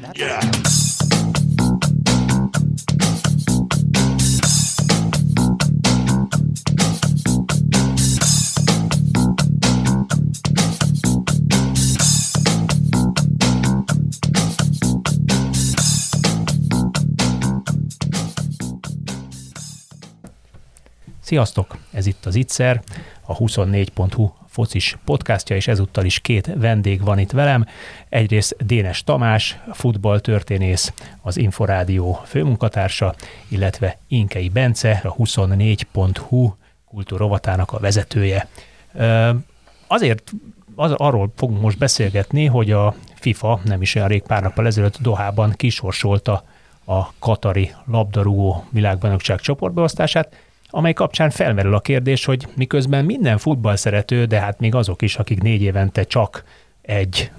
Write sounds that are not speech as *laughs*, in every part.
Yeah. Sziasztok! Ez itt az Ittszer, a 24.hu focis podcastja, és ezúttal is két vendég van itt velem. Egyrészt Dénes Tamás, futballtörténész, az Inforádió főmunkatársa, illetve Inkei Bence, a 24.hu kultúrovatának a vezetője. Azért az, arról fogunk most beszélgetni, hogy a FIFA nem is olyan rég pár nappal ezelőtt Dohában kisorsolta a Katari labdarúgó világbajnokság csoportbeosztását, amely kapcsán felmerül a kérdés, hogy miközben minden futball szerető, de hát még azok is, akik négy évente csak egy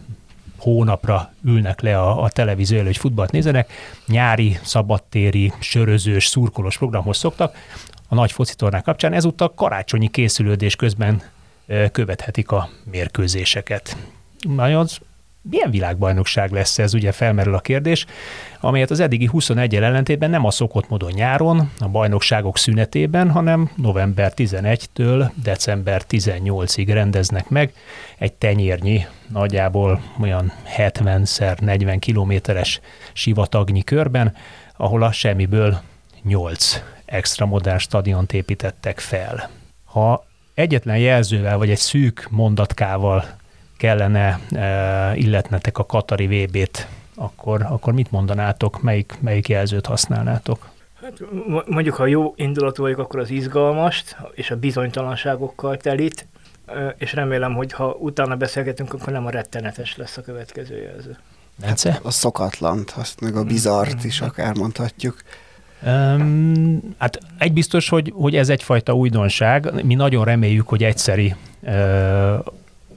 hónapra ülnek le a, a televízió elő, hogy futballt nézenek, nyári, szabadtéri, sörözős, szurkolós programhoz szoktak, a nagy focitornák kapcsán ezúttal karácsonyi készülődés közben követhetik a mérkőzéseket. Nagyon milyen világbajnokság lesz ez, ugye felmerül a kérdés, amelyet az eddigi 21 ellentétben nem a szokott módon nyáron, a bajnokságok szünetében, hanem november 11-től december 18-ig rendeznek meg egy tenyérnyi, nagyjából olyan 70-40 kilométeres sivatagnyi körben, ahol a semmiből 8 extra modern stadiont építettek fel. Ha egyetlen jelzővel vagy egy szűk mondatkával kellene e, illetnetek a Katari VB-t, akkor, akkor mit mondanátok, melyik, melyik jelzőt használnátok? Hát, mondjuk, ha jó indulatú vagyok, akkor az izgalmast és a bizonytalanságokkal telit, e, és remélem, hogy ha utána beszélgetünk, akkor nem a rettenetes lesz a következő jelző. Hát a szokatlant, azt meg a bizart is akár mondhatjuk. Um, hát egy biztos, hogy, hogy ez egyfajta újdonság. Mi nagyon reméljük, hogy egyszeri uh,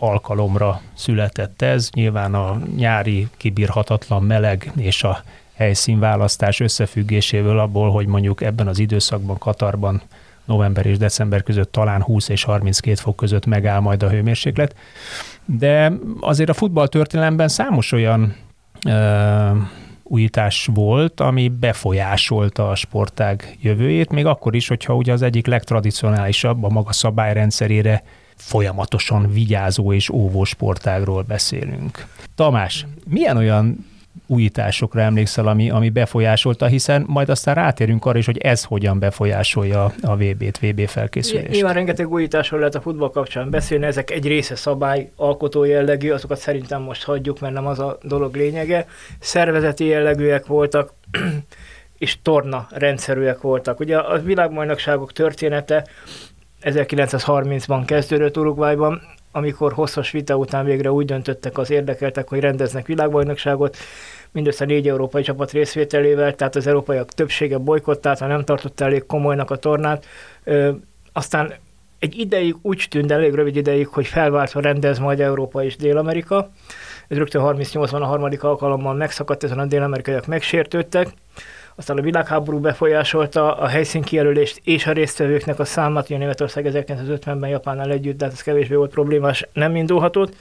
alkalomra született ez. Nyilván a nyári kibírhatatlan meleg és a helyszínválasztás összefüggéséből abból, hogy mondjuk ebben az időszakban Katarban november és december között talán 20 és 32 fok között megáll majd a hőmérséklet. De azért a futball történelemben számos olyan ö, újítás volt, ami befolyásolta a sportág jövőjét, még akkor is, hogyha ugye az egyik legtradicionálisabb a maga szabályrendszerére folyamatosan vigyázó és óvó sportágról beszélünk. Tamás, milyen olyan újításokra emlékszel, ami, ami befolyásolta, hiszen majd aztán rátérünk arra is, hogy ez hogyan befolyásolja a VB-t, VB felkészülést. Nyilván rengeteg újításról lehet a futball kapcsán beszélni, ezek egy része szabály, alkotó jellegű, azokat szerintem most hagyjuk, mert nem az a dolog lényege. Szervezeti jellegűek voltak, *clears throat* és torna rendszerűek voltak. Ugye a világbajnokságok története 1930-ban kezdődött Uruguayban, amikor hosszas vita után végre úgy döntöttek az érdekeltek, hogy rendeznek világbajnokságot, mindössze négy európai csapat részvételével, tehát az európaiak többsége bolykottálta, nem tartotta elég komolynak a tornát. Ö, aztán egy ideig úgy tűnt, elég rövid ideig, hogy felváltva rendez majd Európa és Dél-Amerika. Ez rögtön 38-ban a harmadik alkalommal megszakadt, ezen a dél-amerikaiak megsértődtek aztán a világháború befolyásolta a helyszínkijelölést és a résztvevőknek a számát, ugye Németország 1950-ben Japánnal együtt, de hát ez kevésbé volt problémás, nem indulhatott.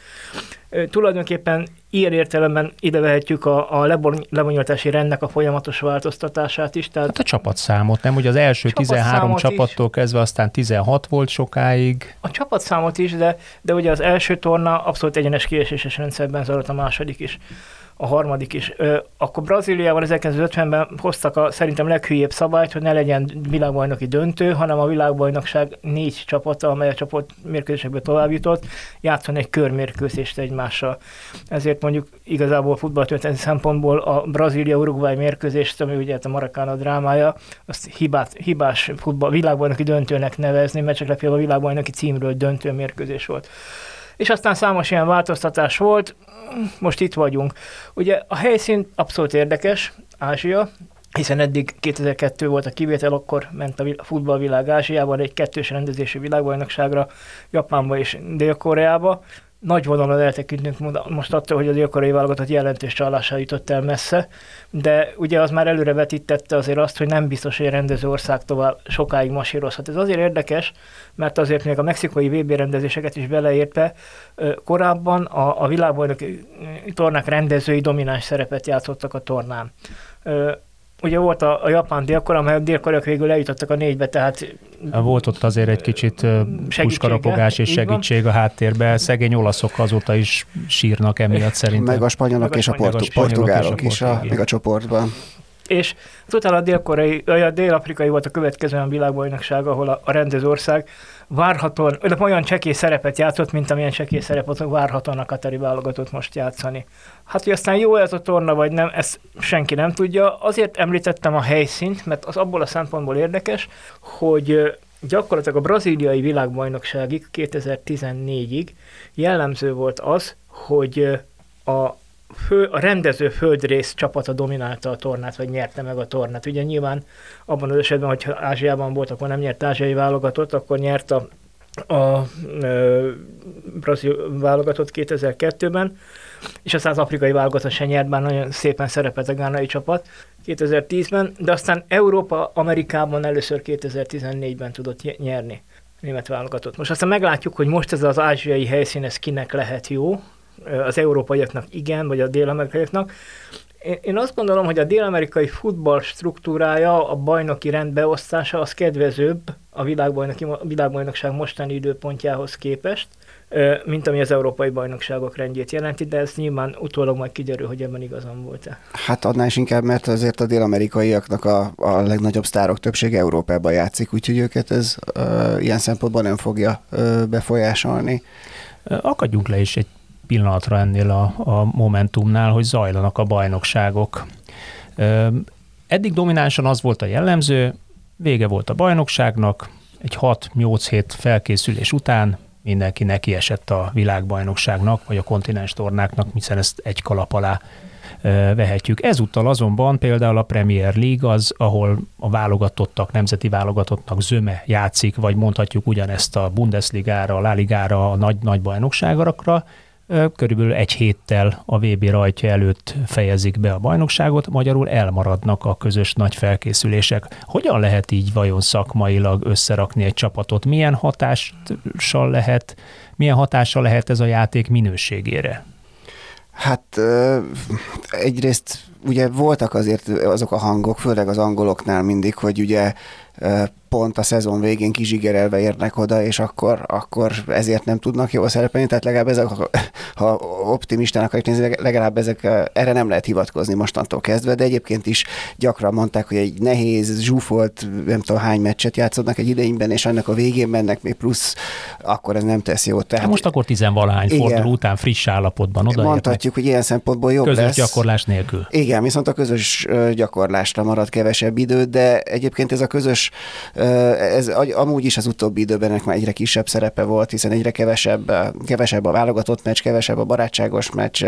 Tulajdonképpen ilyen értelemben ide vehetjük a, a lebonyolítási rendnek a folyamatos változtatását is. Tehát hát a csapatszámot, nem? Ugye az első 13 csapattól is. kezdve aztán 16 volt sokáig. A csapatszámot is, de, de ugye az első torna abszolút egyenes kieséses rendszerben zajlott a második is a harmadik is. Ö, akkor Brazíliában 1950-ben hoztak a szerintem leghülyébb szabályt, hogy ne legyen világbajnoki döntő, hanem a világbajnokság négy csapata, amely a csoport mérkőzésekbe tovább jutott, játszon egy körmérkőzést egymással. Ezért mondjuk igazából futballtörténeti szempontból a Brazília-Uruguay mérkőzést, ami ugye a Maracana drámája, azt hibát, hibás futball, világbajnoki döntőnek nevezni, mert csak a világbajnoki címről döntő mérkőzés volt és aztán számos ilyen változtatás volt, most itt vagyunk. Ugye a helyszín abszolút érdekes, Ázsia, hiszen eddig 2002 volt a kivétel, akkor ment a futballvilág Ázsiában egy kettős rendezésű világbajnokságra, Japánba és Dél-Koreába. Nagy vonalon eltekintünk most attól, hogy a dél-koreai válogatott jelentős csalással jutott el messze, de ugye az már előre vetítette azért azt, hogy nem biztos, hogy a rendező ország tovább sokáig masírozhat. Ez azért érdekes, mert azért még a mexikai VB rendezéseket is beleérte, korábban a, a világbajnok tornák rendezői domináns szerepet játszottak a tornán ugye volt a, a japán délkor, amely a délkorok végül eljutottak a négybe, tehát... Volt ott azért egy kicsit puskaropogás és segítség a háttérbe. Szegény olaszok azóta is sírnak emiatt szerintem. Meg a spanyolok meg és a, portu- a spanyolok portugálok is a, is a, a csoportban. És utána a a dél-afrikai volt a következő olyan világbajnokság, ahol a, a rendezőország várhatóan, olyan csekély szerepet játszott, mint amilyen csekély szerepet várhatóan a Katari válogatott most játszani. Hát, hogy aztán jó ez a torna, vagy nem, ezt senki nem tudja. Azért említettem a helyszínt, mert az abból a szempontból érdekes, hogy gyakorlatilag a braziliai világbajnokságig 2014-ig jellemző volt az, hogy a fő, a rendező földrész csapata dominálta a tornát, vagy nyerte meg a tornát. Ugye nyilván abban az esetben, hogyha Ázsiában volt, akkor nem nyert ázsiai válogatott, akkor nyert a, a, a brazil válogatott 2002-ben, és aztán az afrikai válogatott se nyert, bár nagyon szépen szerepelt a gánai csapat 2010-ben, de aztán Európa Amerikában először 2014-ben tudott nyerni német válogatott. Most aztán meglátjuk, hogy most ez az ázsiai helyszín, ez kinek lehet jó, az európaiaknak igen, vagy a dél-amerikaiaknak. Én azt gondolom, hogy a dél-amerikai futball struktúrája, a bajnoki rendbeosztása az kedvezőbb a világbajnoki, világbajnokság mostani időpontjához képest, mint ami az európai bajnokságok rendjét jelenti, de ez nyilván utólag majd kiderül, hogy ebben igazam volt-e. Hát annál is inkább, mert azért a dél-amerikaiaknak a, a legnagyobb sztárok többsége Európában játszik, úgyhogy őket ez uh, ilyen szempontból nem fogja uh, befolyásolni. Akadjunk le is egy pillanatra ennél a, a Momentumnál, hogy zajlanak a bajnokságok. Eddig dominánsan az volt a jellemző, vége volt a bajnokságnak, egy 6-8 hét felkészülés után mindenki neki a világbajnokságnak, vagy a kontinens tornáknak, hiszen ezt egy kalap alá vehetjük. Ezúttal azonban például a Premier League az, ahol a válogatottak, nemzeti válogatottnak zöme játszik, vagy mondhatjuk ugyanezt a Bundesligára, a La Ligára, a nagy-nagy bajnokságokra, körülbelül egy héttel a VB rajtja előtt fejezik be a bajnokságot, magyarul elmaradnak a közös nagy felkészülések. Hogyan lehet így vajon szakmailag összerakni egy csapatot? Milyen hatással lehet, milyen hatással lehet ez a játék minőségére? Hát egyrészt ugye voltak azért azok a hangok, főleg az angoloknál mindig, hogy ugye pont a szezon végén kizsigerelve érnek oda, és akkor, akkor ezért nem tudnak jól szerepelni. Tehát legalább ezek, ha optimistának akarjuk nézni, legalább ezek, erre nem lehet hivatkozni mostantól kezdve, de egyébként is gyakran mondták, hogy egy nehéz, zsúfolt, nem tudom hány meccset játszodnak egy idejében, és annak a végén mennek még plusz, akkor ez nem tesz jót. Tehát, most akkor tizenvalány forduló után friss állapotban oda Mondhatjuk, hogy ilyen szempontból jobb közös lesz. gyakorlás nélkül. Igen, viszont a közös gyakorlásra marad kevesebb idő, de egyébként ez a közös ez amúgy is az utóbbi időben ennek már egyre kisebb szerepe volt, hiszen egyre kevesebb, kevesebb a válogatott meccs, kevesebb a barátságos meccs,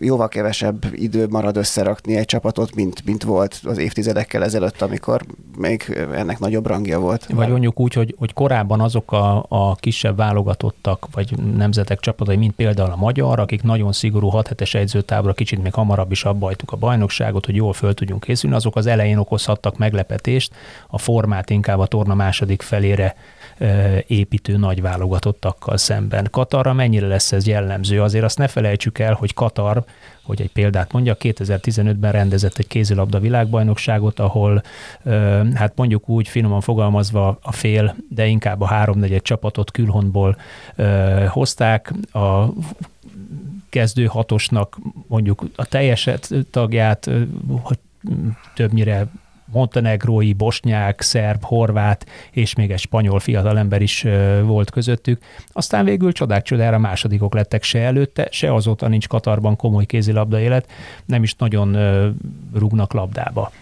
jóval kevesebb idő marad összerakni egy csapatot, mint, mint volt az évtizedekkel ezelőtt, amikor még ennek nagyobb rangja volt. Vagy mondjuk úgy, hogy, hogy korábban azok a, a kisebb válogatottak, vagy nemzetek csapatai, mint például a magyar, akik nagyon szigorú 6 hetes egyzőtábra kicsit még hamarabb is abba a bajnokságot, hogy jól föl tudjunk készülni, azok az elején okozhattak meglepetést a formát inkább a torna második felére építő nagy válogatottakkal szemben. Katarra mennyire lesz ez jellemző? Azért azt ne felejtsük el, hogy Katar, hogy egy példát mondja, 2015-ben rendezett egy kézilabda világbajnokságot, ahol hát mondjuk úgy finoman fogalmazva a fél, de inkább a háromnegyed csapatot külhontból hozták. A kezdő hatosnak mondjuk a teljes tagját, hogy többnyire montenegrói, bosnyák, szerb, horvát és még egy spanyol fiatalember is volt közöttük. Aztán végül csodák csodára másodikok lettek se előtte, se azóta nincs Katarban komoly kézilabda élet, nem is nagyon rúgnak labdába.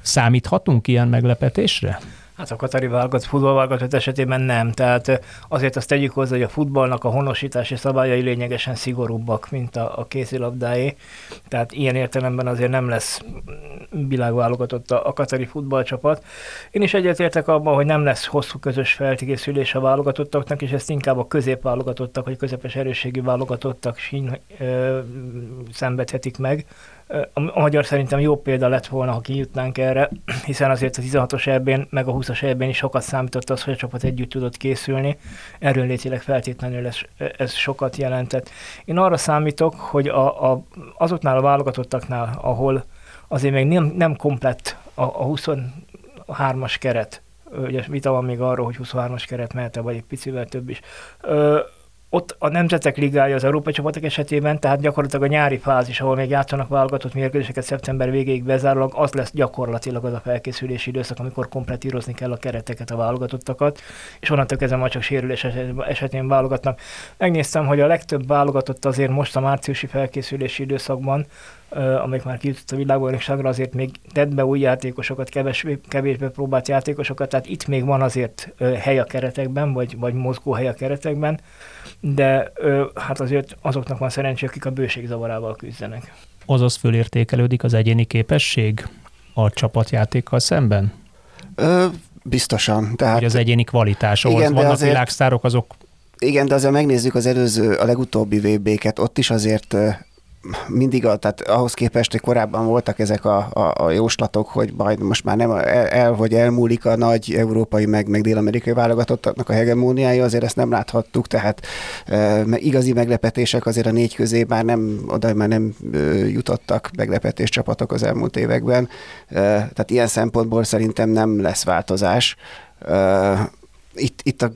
Számíthatunk ilyen meglepetésre? Hát a katari válogatott, futballválogatott esetében nem. Tehát azért azt tegyük hozzá, hogy a futballnak a honosítási szabályai lényegesen szigorúbbak, mint a, a kézilabdáé. Tehát ilyen értelemben azért nem lesz világválogatott a, a katari futballcsapat. Én is egyetértek abban, hogy nem lesz hosszú közös felkészülés a válogatottaknak, és ezt inkább a középválogatottak, vagy közepes erősségű válogatottak sín, ö, szenvedhetik meg a magyar szerintem jó példa lett volna, ha kijutnánk erre, *clears throat* hiszen azért a 16-os ebben, meg a 20-as ebben is sokat számított az, hogy a csapat együtt tudott készülni. Erőnlétileg feltétlenül ez, ez sokat jelentett. Én arra számítok, hogy a, a, azoknál a válogatottaknál, ahol azért még nem, nem komplett a, a 23-as keret, ugye vita van még arról, hogy 23-as keret mehet vagy egy picivel több is, ott a Nemzetek Ligája az Európai csapatok esetében, tehát gyakorlatilag a nyári fázis, ahol még játszanak válogatott mérkőzéseket szeptember végéig bezárólag, az lesz gyakorlatilag az a felkészülési időszak, amikor kompletírozni kell a kereteket, a válogatottakat, és onnantól kezdve már csak sérülés esetén válogatnak. Megnéztem, hogy a legtöbb válogatott azért most a márciusi felkészülési időszakban amelyik már kijutott a világbajnokságra, azért még tett be új játékosokat, kevésbé, kevésbé próbált játékosokat, tehát itt még van azért hely a keretekben, vagy, vagy mozgó hely a keretekben, de hát azért azoknak van szerencsé, akik a bőség zavarával küzdenek. Azaz fölértékelődik az egyéni képesség a csapatjátékkal szemben? Ö, biztosan. Tehát, Hogy az egyéni kvalitás, ahol igen, vannak azért, világsztárok, azok igen, de azért megnézzük az előző, a legutóbbi VB-ket, ott is azért mindig, a, tehát ahhoz képest, hogy korábban voltak ezek a, a, a jóslatok, hogy majd most már nem el, el vagy elmúlik a nagy európai, meg, meg dél-amerikai válogatottaknak a hegemóniája, azért ezt nem láthattuk, tehát e, igazi meglepetések azért a négy közé már nem, oda már nem e, jutottak meglepetés csapatok az elmúlt években, e, tehát ilyen szempontból szerintem nem lesz változás. E, itt, itt a,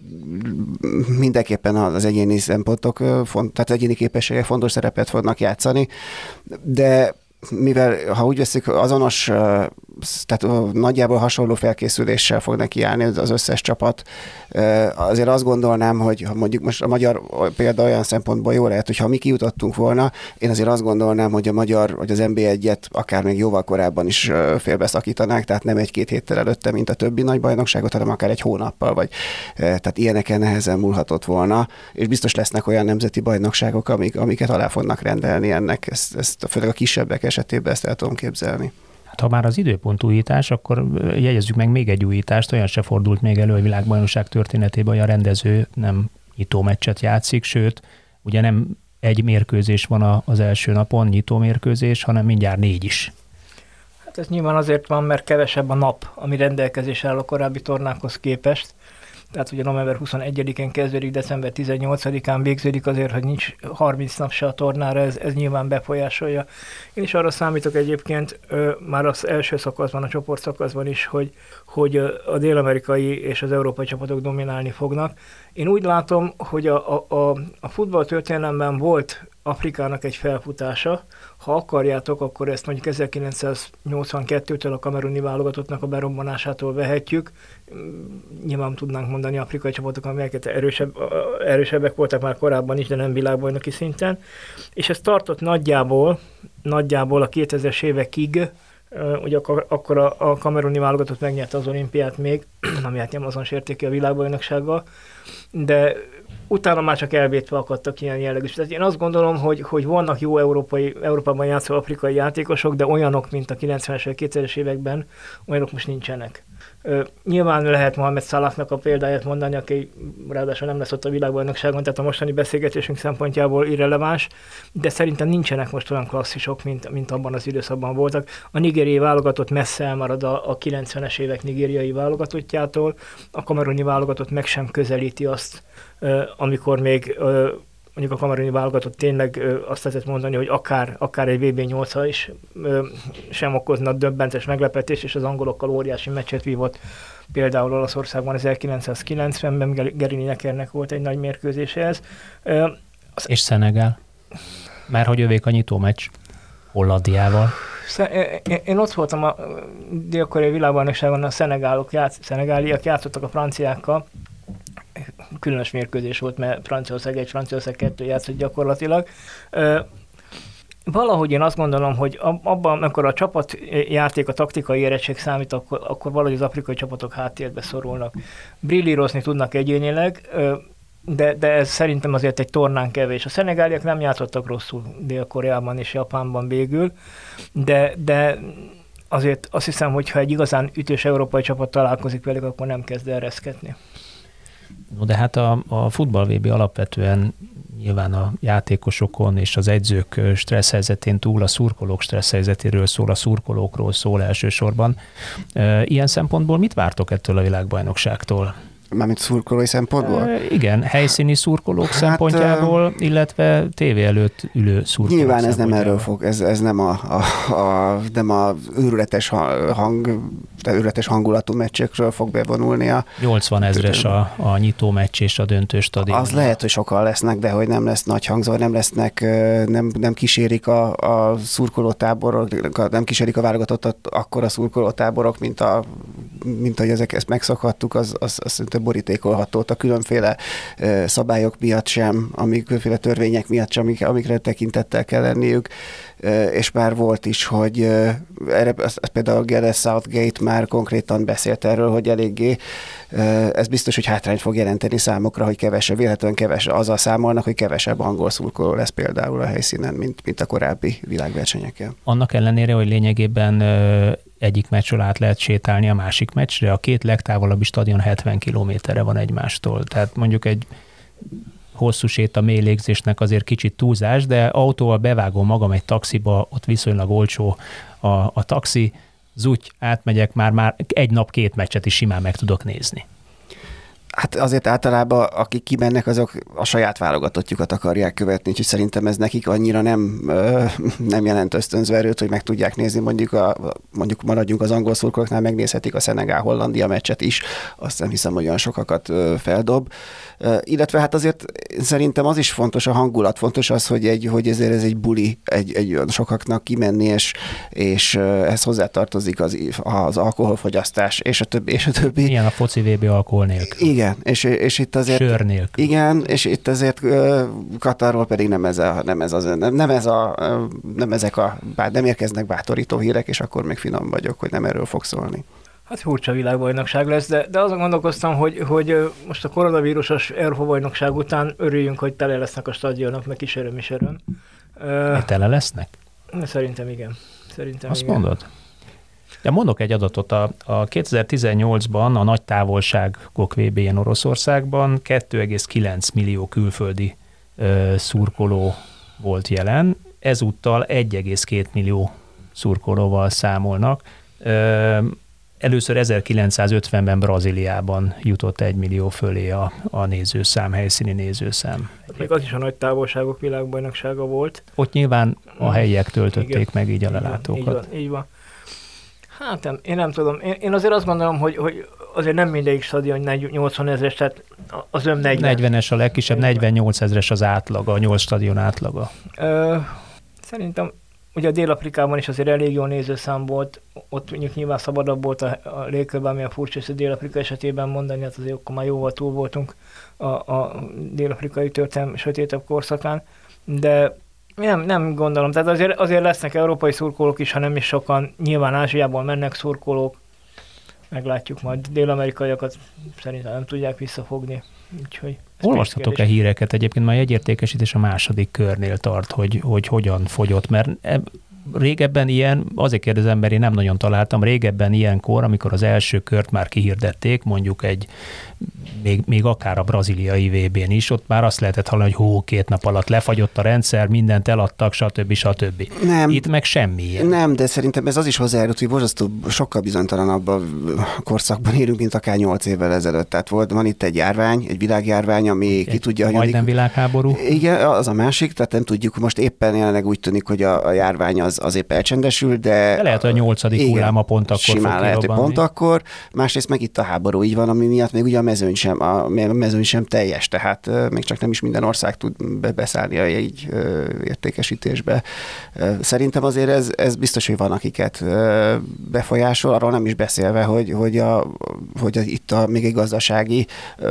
mindenképpen az egyéni szempontok, font, tehát egyéni képességek fontos szerepet fognak játszani, de mivel ha úgy veszik, azonos, tehát nagyjából hasonló felkészüléssel fog neki állni az összes csapat, azért azt gondolnám, hogy ha mondjuk most a magyar példa olyan szempontból jó lehet, hogy ha mi kijutottunk volna, én azért azt gondolnám, hogy a magyar, vagy az NB1-et akár még jóval korábban is félbeszakítanák, tehát nem egy-két héttel előtte, mint a többi nagy bajnokságot, hanem akár egy hónappal, vagy tehát ilyeneken nehezen múlhatott volna, és biztos lesznek olyan nemzeti bajnokságok, amik, amiket alá fognak rendelni ennek, ezt, ezt főleg a kisebbek esetében ezt el tudom képzelni. Hát ha már az időpont újítás, akkor jegyezzük meg még egy újítást, olyan se fordult még elő a világbajnokság történetében, hogy a rendező nem nyitó meccset játszik, sőt, ugye nem egy mérkőzés van az első napon, nyitó mérkőzés, hanem mindjárt négy is. Hát ez nyilván azért van, mert kevesebb a nap, ami rendelkezés áll a korábbi tornákhoz képest tehát ugye november 21-én kezdődik, december 18-án végződik azért, hogy nincs 30 nap se a tornára, ez, ez nyilván befolyásolja. Én is arra számítok egyébként, ö, már az első szakaszban, a csoport szakaszban is, hogy, hogy a dél-amerikai és az európai csapatok dominálni fognak. Én úgy látom, hogy a, a, a, a futball történelemben volt Afrikának egy felfutása. Ha akarjátok, akkor ezt mondjuk 1982-től a kameruni válogatottnak a berobbanásától vehetjük. Nyilván tudnánk mondani afrikai csapatok, amelyeket erősebb, erősebbek voltak már korábban is, de nem világbajnoki szinten. És ez tartott nagyjából, nagyjából a 2000-es évekig, ugye akkor, a, a kameruni válogatott megnyerte az olimpiát még, *clears throat* ami hát nem azon sérték a világbajnoksággal, de utána már csak elvétve akadtak ilyen jellegű. Tehát én azt gondolom, hogy, hogy vannak jó európai, Európában játszó afrikai játékosok, de olyanok, mint a 90-es 2000-es években, olyanok most nincsenek. Nyilván lehet Mohamed Salahnak a példáját mondani, aki ráadásul nem lesz ott a világbajnokságon, tehát a mostani beszélgetésünk szempontjából irreleváns, de szerintem nincsenek most olyan klasszisok, mint, mint abban az időszakban voltak. A nigériai válogatott messze elmarad a, a 90-es évek nigériai válogatottjától, a kameruni válogatott meg sem közelíti azt, amikor még mondjuk a kameruni válogatott tényleg azt lehetett mondani, hogy akár, akár egy VB 8 is sem okozna döbbentes meglepetés, és az angolokkal óriási meccset vívott. Például Olaszországban 1990-ben Gerini Nekernek volt egy nagy mérkőzése ez. Az... És Szenegál? Mert hogy övék a nyitó meccs Hollandiával. Én ott voltam a dél-koreai világbajnokságon, a szenegálok játsz, szenegáliak játszottak a franciákkal, különös mérkőzés volt, mert Franciaország egy, Franciaország kettő játszott gyakorlatilag. valahogy én azt gondolom, hogy abban, amikor a csapat játék, a taktikai érettség számít, akkor, akkor valahogy az afrikai csapatok háttérbe szorulnak. Brillírozni tudnak egyénileg, de, de ez szerintem azért egy tornán kevés. A szenegáliak nem játszottak rosszul Dél-Koreában és Japánban végül, de, de azért azt hiszem, hogy ha egy igazán ütős európai csapat találkozik velük, akkor nem kezd ereszkedni. No, de hát a, a futball alapvetően nyilván a játékosokon és az edzők stressz helyzetén túl a szurkolók stressz helyzetéről szól, a szurkolókról szól elsősorban. Ilyen szempontból mit vártok ettől a világbajnokságtól? Mármint szurkolói szempontból? E, igen, helyszíni szurkolók hát, szempontjából, illetve tévé előtt ülő szurkolók Nyilván ez nem erről fog, ez, ez nem a, a, a, nem a őrületes hang, őrületes hangulatú meccsekről fog bevonulni. A, 80 ezres a, a nyitó meccs és a döntő stadion. Az lehet, hogy sokan lesznek, de hogy nem lesz nagy hangzó, nem lesznek, nem, nem kísérik a, a szurkolótáborok, nem kísérik a válogatottat akkor a szurkolótáborok, mint a mint ahogy ezek, ezt megszokhattuk, az, az, az szinte borítékolható. A különféle szabályok miatt sem, amik különféle törvények miatt sem, amik, amikre tekintettel kell lenniük és már volt is, hogy erre, az, az például Gareth Southgate már konkrétan beszélt erről, hogy eléggé ez biztos, hogy hátrányt fog jelenteni számokra, hogy kevesebb, véletlenül kevesebb, azzal számolnak, hogy kevesebb angol szurkoló lesz például a helyszínen, mint, mint a korábbi világversenyeken. Annak ellenére, hogy lényegében egyik meccsről át lehet sétálni a másik meccsre, a két legtávolabbi stadion 70 kilométerre van egymástól. Tehát mondjuk egy hosszú sét a mély légzésnek azért kicsit túlzás, de autóval bevágom magam egy taxiba, ott viszonylag olcsó a, a taxi, zúgy, átmegyek, már, már egy nap két meccset is simán meg tudok nézni. Hát azért általában, akik kimennek, azok a saját válogatottjukat akarják követni, úgyhogy szerintem ez nekik annyira nem, *laughs* nem jelent ösztönző erőt, hogy meg tudják nézni, mondjuk, a, mondjuk maradjunk az angol szurkolóknál, megnézhetik a Szenegál-Hollandia meccset is, azt nem hiszem, hogy olyan sokakat feldob. Illetve hát azért szerintem az is fontos, a hangulat fontos az, hogy, egy, hogy ezért ez egy buli, egy, egy sokaknak kimenni, és, és ez hozzátartozik az, az alkoholfogyasztás, és a többi, és a többi. Ilyen a foci VB alkohol nélkül. Igen, és, és itt azért... Sör nélkül. Igen, és itt azért Katarról pedig nem ez, a, nem ez, az, nem, nem ez a, nem ezek a, bár nem érkeznek bátorító hírek, és akkor még finom vagyok, hogy nem erről fog szólni. Hát furcsa világbajnokság lesz, de, de azon gondolkoztam, hogy, hogy most a koronavírusos Európa-bajnokság után örüljünk, hogy tele lesznek a stadionok, meg is öröm is öröm. Tele lesznek? Szerintem igen. Szerintem Azt igen. mondod? De mondok egy adatot, a, a 2018-ban a nagy távolságok VB-n Oroszországban 2,9 millió külföldi ö, szurkoló volt jelen, ezúttal 1,2 millió szurkolóval számolnak. Ö, Először 1950-ben Brazíliában jutott egy millió fölé a, a nézőszám, helyszíni nézőszám. Még az is a nagy távolságok világbajnoksága volt. Ott nyilván a helyiek töltötték Igen. meg így a lelátókat. Így van, így van. Hát nem, én nem tudom. Én, én azért azt gondolom, hogy, hogy azért nem mindegyik stadion 80 ezres, tehát az ön 40. 40-es a legkisebb, 48 ezres az átlaga, a 8 stadion átlaga. Ö, szerintem Ugye a Dél-Afrikában is azért elég jó nézőszám volt, ott mondjuk nyilván szabadabb volt a, a légkörben, ami a furcsa, hogy Dél-Afrika esetében mondani, hát azért akkor már jóval túl voltunk a, a dél-afrikai történelm sötétebb korszakán, de nem, nem gondolom. Tehát azért, azért lesznek európai szurkolók is, ha nem is sokan. Nyilván Ázsiából mennek szurkolók, meglátjuk majd. Dél-amerikaiakat szerintem nem tudják visszafogni. Úgyhogy Olvastatok-e híreket? Egyébként már egyértékesítés a második körnél tart, hogy, hogy hogyan fogyott, mert régebben ilyen, azért kérdezem, mert én nem nagyon találtam, régebben ilyenkor, amikor az első kört már kihirdették, mondjuk egy még, még akár a braziliai VB-n is, ott már azt lehetett hallani, hogy hó, két nap alatt lefagyott a rendszer, mindent eladtak, stb. stb. Nem. Itt meg semmi ilyen. Nem, de szerintem ez az is hozzájárult, hogy borzasztó sokkal bizonytalanabb a korszakban élünk, mint akár nyolc évvel ezelőtt. Tehát volt, van itt egy járvány, egy világjárvány, ami egy ki tudja, hogy... Majdnem világháború. Igen, az a másik, tehát nem tudjuk, most éppen jelenleg úgy tűnik, hogy a, a járvány az az azért elcsendesül, de... de lehet, hogy a nyolcadik hullám a pont akkor Simán lehet, hogy pont akkor. Másrészt meg itt a háború így van, ami miatt még ugye a mezőny sem, a mezőny sem teljes, tehát még csak nem is minden ország tud beszállni a így értékesítésbe. Szerintem azért ez, ez biztos, hogy van, akiket befolyásol, arról nem is beszélve, hogy, hogy, a, hogy a, itt a, még egy gazdasági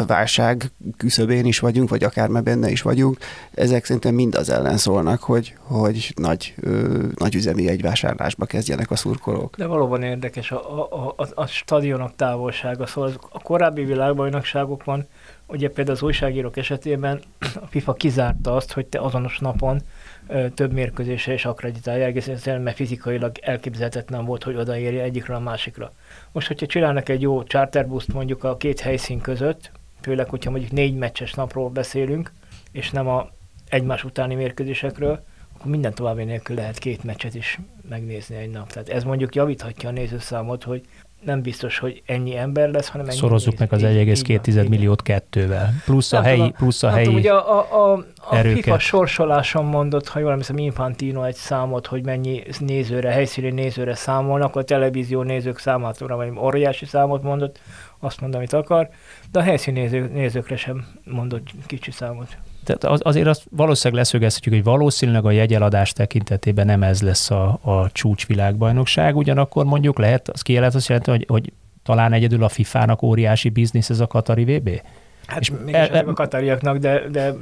válság küszöbén is vagyunk, vagy akár benne is vagyunk. Ezek szerintem mind az ellen szólnak, hogy, hogy nagy, ö, nagy üzemi egyvásárlásba kezdjenek a szurkolók. De valóban érdekes a, a, a, a stadionok távolsága. Szóval a korábbi világbajnokságokban, ugye például az újságírók esetében *clears throat* a FIFA kizárta azt, hogy te azonos napon ö, több mérkőzésre is akreditálja, egész egyszerűen, mert fizikailag elképzelhetetlen volt, hogy odaérje egyikről a másikra. Most, hogyha csinálnak egy jó charterbuszt mondjuk a két helyszín között, főleg, hogyha mondjuk négy meccses napról beszélünk, és nem a egymás utáni mérkőzésekről, akkor minden további nélkül lehet két meccset is megnézni egy nap. Tehát ez mondjuk javíthatja a nézőszámot, hogy nem biztos, hogy ennyi ember lesz, hanem ennyi Szorozzuk meg az 1,2 milliót kettővel. Plusz a helyi, plusz a helyi tudom, ugye a, a, a, a FIFA sorsoláson mondott, ha jól emlékszem, Infantino egy számot, hogy mennyi nézőre, helyszíni nézőre számolnak, a televízió nézők számára, vagy óriási számot mondott, azt mondom, amit akar, de a helyszíni néző, nézőkre sem mondott kicsi számot. Tehát az, azért azt valószínűleg leszögezhetjük, hogy valószínűleg a jegyeladás tekintetében nem ez lesz a, a csúcsvilágbajnokság, ugyanakkor mondjuk lehet, az kijelent azt jelenti, hogy, hogy talán egyedül a FIFA-nak óriási biznisz ez a Katari VB? Hát és mégis e, a katariaknak, de, de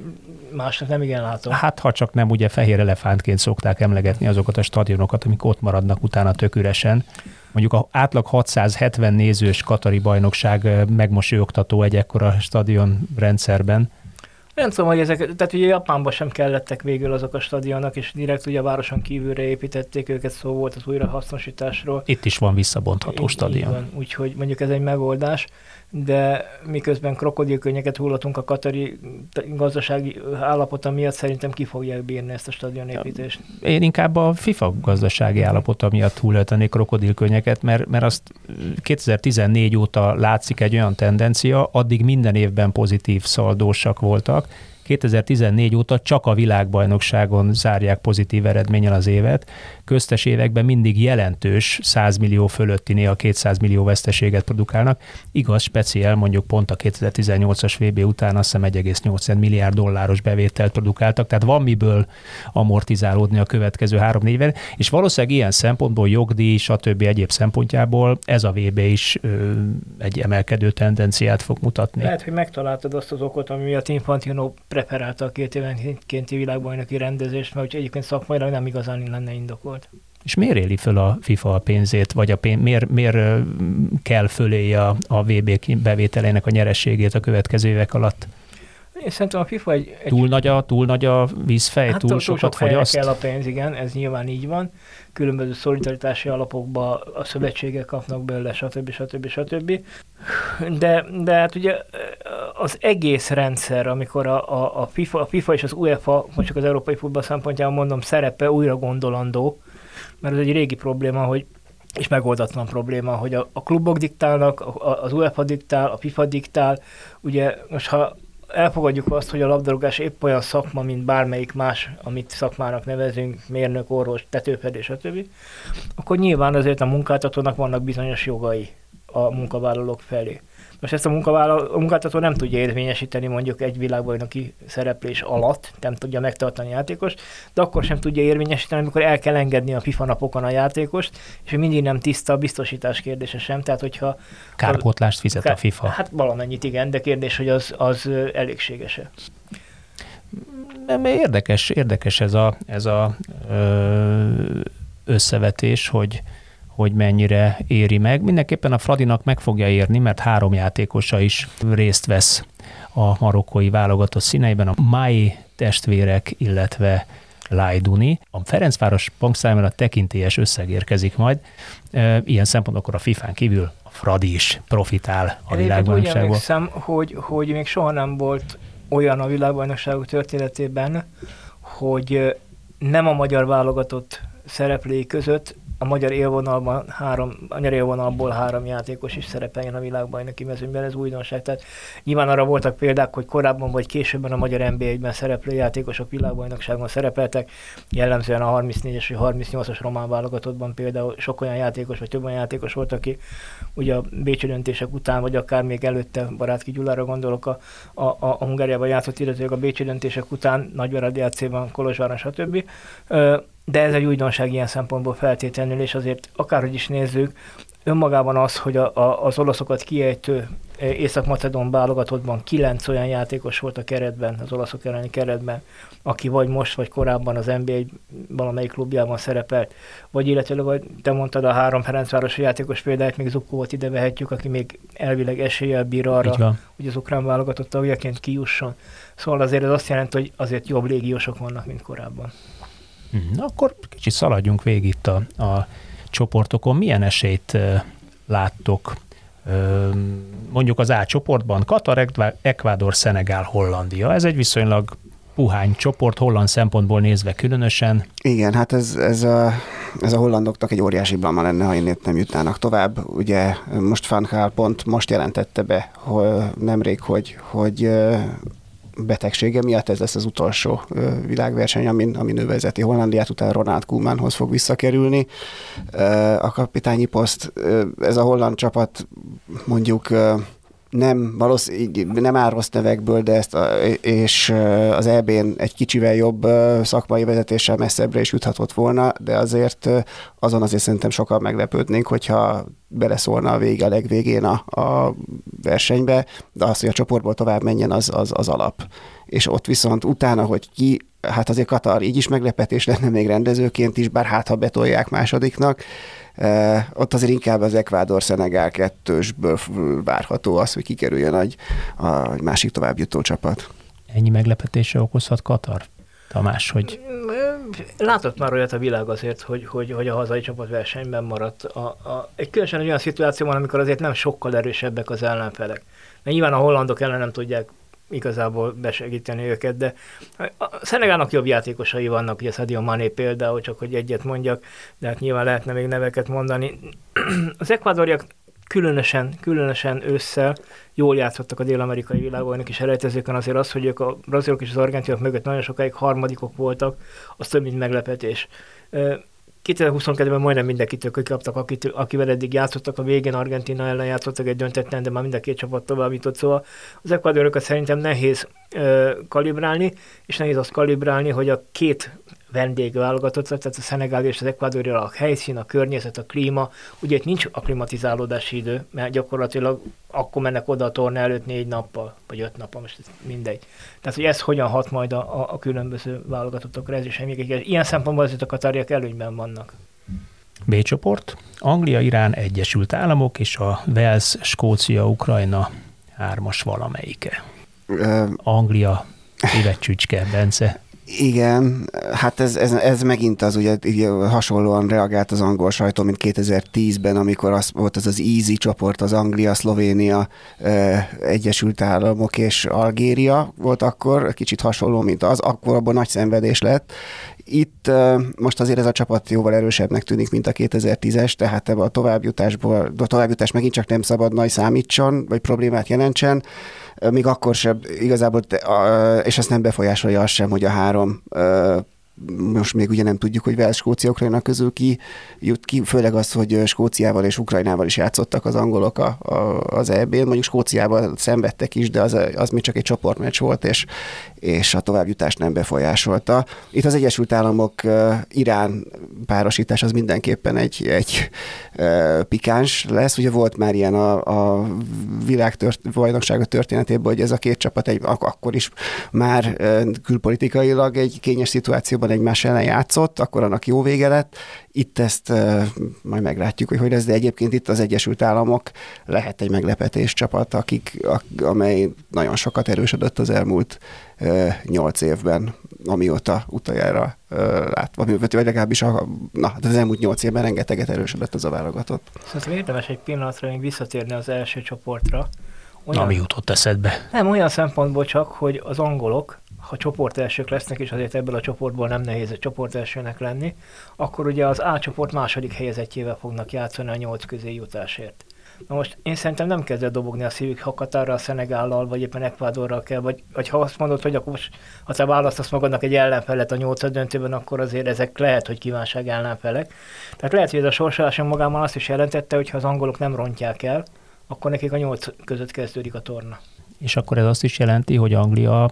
másnak nem igen látom. Hát ha csak nem ugye fehér elefántként szokták emlegetni azokat a stadionokat, amik ott maradnak utána tök üresen. Mondjuk a átlag 670 nézős katari bajnokság megmosolyogtató egy ekkora stadion rendszerben, nem tudom, hogy ezek, tehát ugye Japánban sem kellettek végül azok a stadionok, és direkt ugye a városon kívülre építették őket, szó volt az újrahasznosításról. Itt is van visszabontható stadion. úgyhogy mondjuk ez egy megoldás de miközben krokodilkönnyeket hullatunk a katari gazdasági állapota miatt, szerintem ki fogják bírni ezt a stadionépítést. Én inkább a FIFA gazdasági állapota miatt hullatanék krokodilkönnyeket, mert, mert azt 2014 óta látszik egy olyan tendencia, addig minden évben pozitív szaldósak voltak, 2014 óta csak a világbajnokságon zárják pozitív eredménnyel az évet. Köztes években mindig jelentős 100 millió fölötti, néha 200 millió veszteséget produkálnak. Igaz, speciál mondjuk pont a 2018-as VB után azt hiszem 1,8 milliárd dolláros bevételt produkáltak, tehát van miből amortizálódni a következő három évben, és valószínűleg ilyen szempontból jogdíj, stb. egyéb szempontjából ez a VB is ö, egy emelkedő tendenciát fog mutatni. Lehet, hogy megtaláltad azt az okot, ami miatt Infantino preferálta a két évenkénti világbajnoki rendezést, mert egyébként szakmailag nem igazán lenne indokolt. És miért éli föl a FIFA a pénzét, vagy a pénz, miért, miért kell fölé a, a VB bevételének a nyerességét a következő évek alatt? Én szerintem a FIFA egy... egy túl, nagy a, túl nagy a vízfej, hát túl, túl sokat sok fogyaszt? kell a pénz, igen, ez nyilván így van. Különböző szolidaritási alapokba a szövetségek kapnak belőle, stb. stb. stb. De, de hát ugye az egész rendszer, amikor a, a, a, FIFA, a FIFA és az UEFA, most csak az európai futball szempontjából mondom, szerepe újra gondolandó, mert ez egy régi probléma, hogy és megoldatlan probléma, hogy a, a klubok diktálnak, a, az UEFA diktál, a FIFA diktál. Ugye most ha elfogadjuk azt, hogy a labdarúgás épp olyan szakma, mint bármelyik más, amit szakmának nevezünk, mérnök, orvos, tetőfedés, stb., akkor nyilván azért a munkáltatónak vannak bizonyos jogai a munkavállalók felé. Most ezt a, a munkáltató nem tudja érvényesíteni mondjuk egy világbajnoki szereplés alatt, nem tudja megtartani a játékost, de akkor sem tudja érvényesíteni, amikor el kell engedni a FIFA napokon a játékost, és mindig nem tiszta a biztosítás kérdése sem. Tehát, hogyha Kárpótlást fizet a FIFA. Hát valamennyit igen, de kérdés, hogy az, az elégséges-e. Érdekes, érdekes ez a, ez a ö, összevetés, hogy, hogy mennyire éri meg. Mindenképpen a Fradinak meg fogja érni, mert három játékosa is részt vesz a marokkói válogatott színeiben, a Mai testvérek, illetve Lajduni. A Ferencváros bankszámára tekintélyes összeg érkezik majd. Ilyen szempontból a FIFA-n kívül a Fradi is profitál a világbajnokságból. Én hogy, hogy még soha nem volt olyan a világbajnokságok történetében, hogy nem a magyar válogatott szereplői között a magyar élvonalban három, a magyar élvonalból három játékos is szerepeljen a világbajnoki mezőnyben, ez újdonság. Tehát nyilván arra voltak példák, hogy korábban vagy későbben a magyar NBA-ben szereplő játékosok világbajnokságon szerepeltek, jellemzően a 34-es vagy 38-as román válogatottban például sok olyan játékos, vagy több olyan játékos volt, aki ugye a Bécsi döntések után, vagy akár még előtte, Barátki Gyulára gondolok, a, a, a, a Hungáriában játszott, illetve a Bécsi döntések után, Nagyváradi AC-ban, Kolozsváron, stb de ez egy újdonság ilyen szempontból feltétlenül, és azért akárhogy is nézzük, önmagában az, hogy a, a, az olaszokat kiejtő e, Észak-Macedón válogatottban kilenc olyan játékos volt a keretben, az olaszok elleni keretben, aki vagy most, vagy korábban az NBA valamelyik klubjában szerepelt, vagy illetve, vagy te mondtad a három Ferencvárosi játékos példáját, még Zukót ide vehetjük, aki még elvileg eséllyel bír arra, hogy az ukrán válogatott tagjaként kijusson. Szóval azért ez azt jelenti, hogy azért jobb légiósok vannak, mint korábban. Mhm. Na, akkor kicsit szaladjunk végig itt a, a csoportokon. Milyen esélyt láttok mondjuk az A csoportban? Katar, Ekvádor, Szenegál, Hollandia. Ez egy viszonylag puhány csoport, holland szempontból nézve különösen. Igen, hát ez, ez, a, ez a hollandoknak egy óriási blama lenne, ha innét nem jutnának tovább. Ugye most Van pont most jelentette be hogy nemrég, hogy, hogy betegsége miatt ez lesz az utolsó világverseny, amin, amin ő vezeti Hollandiát, utána Ronald Koemanhoz fog visszakerülni. A kapitányi poszt, ez a holland csapat mondjuk nem, valószínűleg nem áll rossz nevekből, de ezt a, és az EB-n egy kicsivel jobb szakmai vezetéssel messzebbre is juthatott volna, de azért azon azért szerintem sokan meglepődnénk, hogyha beleszólna a vége a legvégén a, a versenybe, de az, hogy a csoportból tovább menjen, az, az, az alap. És ott viszont utána, hogy ki, hát azért Katar így is meglepetés lenne még rendezőként is, bár hát ha betolják másodiknak, ott azért inkább az Ekvádor-Szenegál kettősből várható az, hogy kikerüljön egy, a másik továbbjutó csapat. Ennyi meglepetése okozhat Katar? Tamás, hogy... Látott már olyat a világ azért, hogy, hogy, hogy a hazai csapat versenyben maradt. A, a, egy különösen egy olyan szituációban, amikor azért nem sokkal erősebbek az ellenfelek. Mert nyilván a hollandok ellen nem tudják igazából besegíteni őket, de a Szenegának jobb játékosai vannak, ugye Sadio Mané például, csak hogy egyet mondjak, de hát nyilván lehetne még neveket mondani. *clears throat* Az ekvádoriak különösen, különösen ősszel jól játszottak a dél-amerikai világbajnok is elejtezőken, azért az, hogy ők a brazilok és az argentinok mögött nagyon sokáig harmadikok voltak, az több, mint meglepetés. 2022-ben majdnem mindenkitől kikaptak, akit, akivel eddig játszottak, a végén Argentina ellen játszottak egy döntetlen, de már mind a két csapat tovább jutott, szóval az ekvadorokat szerintem nehéz ö, kalibrálni, és nehéz azt kalibrálni, hogy a két vendégválogatott, tehát a Szenegál és az Ekvádori a helyszín, a környezet, a klíma, ugye itt nincs aklimatizálódási idő, mert gyakorlatilag akkor mennek oda a torna előtt négy nappal, vagy öt nappal, most ez mindegy. Tehát, hogy ez hogyan hat majd a, a, a különböző válogatottakra, ez is még ilyen szempontból azért a katáriak előnyben vannak. B csoport, Anglia, Irán, Egyesült Államok és a Wales, Skócia, Ukrajna hármas valamelyike. Anglia, évetcsücske, Bence. Igen, hát ez, ez, ez megint az, ugye, ugye hasonlóan reagált az angol sajtó, mint 2010-ben, amikor az volt az az Easy csoport, az Anglia, Szlovénia, Egyesült Államok és Algéria volt akkor, kicsit hasonló, mint az, akkor abban nagy szenvedés lett. Itt most azért ez a csapat jóval erősebbnek tűnik, mint a 2010-es, tehát ebben a továbbjutásból, a továbbjutás megint csak nem szabad nagy számítson, vagy problémát jelentsen még akkor sem igazából, és ezt nem befolyásolja az sem, hogy a három most még ugye nem tudjuk, hogy Wales, Skócia, Ukrajna közül ki jut ki, főleg az, hogy Skóciával és Ukrajnával is játszottak az angolok a, a, az EB-n. Mondjuk Skóciával szenvedtek is, de az, az még csak egy csoportmeccs volt, és, és a továbbjutást nem befolyásolta. Itt az Egyesült Államok Irán párosítás az mindenképpen egy, egy pikáns lesz. Ugye volt már ilyen a, a világ tört, bajnoksága történetében, hogy ez a két csapat egy, akkor is már külpolitikailag egy kényes szituációban egymás ellen játszott, akkor annak jó vége lett. Itt ezt majd meglátjuk, hogy hogy lesz, de egyébként itt az Egyesült Államok lehet egy meglepetés csapat, akik, amely nagyon sokat erősödött az elmúlt nyolc évben, amióta utoljára uh, lát, vagy legalábbis a, na, az elmúlt nyolc évben rengeteget erősödött az a válogatott. Szóval érdemes egy pillanatra még visszatérni az első csoportra, Olyan, Ami jutott eszedbe. Nem, olyan szempontból csak, hogy az angolok, ha csoport elsők lesznek, és azért ebből a csoportból nem nehéz a csoport elsőnek lenni, akkor ugye az A csoport második helyezettjével fognak játszani a nyolc közé jutásért. Na most én szerintem nem kezdett dobogni a szívük, ha Katárral, Szenegállal, vagy éppen Ekvádorral kell, vagy, vagy ha azt mondod, hogy akkor most, ha te választasz magadnak egy ellenfelet a nyolcad döntőben, akkor azért ezek lehet, hogy kívánság ellenfelek. Tehát lehet, hogy ez a sorsoláson magában azt is jelentette, hogy ha az angolok nem rontják el, akkor nekik a nyolc között kezdődik a torna. És akkor ez azt is jelenti, hogy Anglia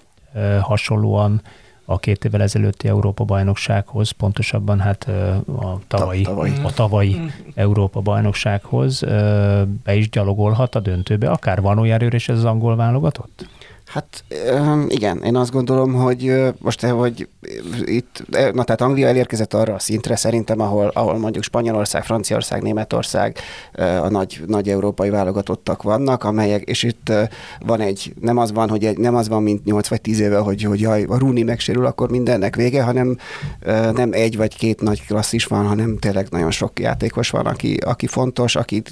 hasonlóan a két évvel ezelőtti Európa-bajnoksághoz, pontosabban hát a tavalyi, tavalyi. a tavalyi mm. Európa-bajnoksághoz be is gyalogolhat a döntőbe. Akár van olyan erős ez az angol válogatott? Hát igen, én azt gondolom, hogy most, hogy itt, na tehát Anglia elérkezett arra a szintre szerintem, ahol, ahol mondjuk Spanyolország, Franciaország, Németország a nagy, nagy európai válogatottak vannak, amelyek, és itt van egy, nem az van, hogy egy, nem az van, mint 8 vagy 10 éve, hogy, hogy jaj, a Rúni megsérül, akkor mindennek vége, hanem nem egy vagy két nagy klasszis van, hanem tényleg nagyon sok játékos van, aki, aki fontos, akit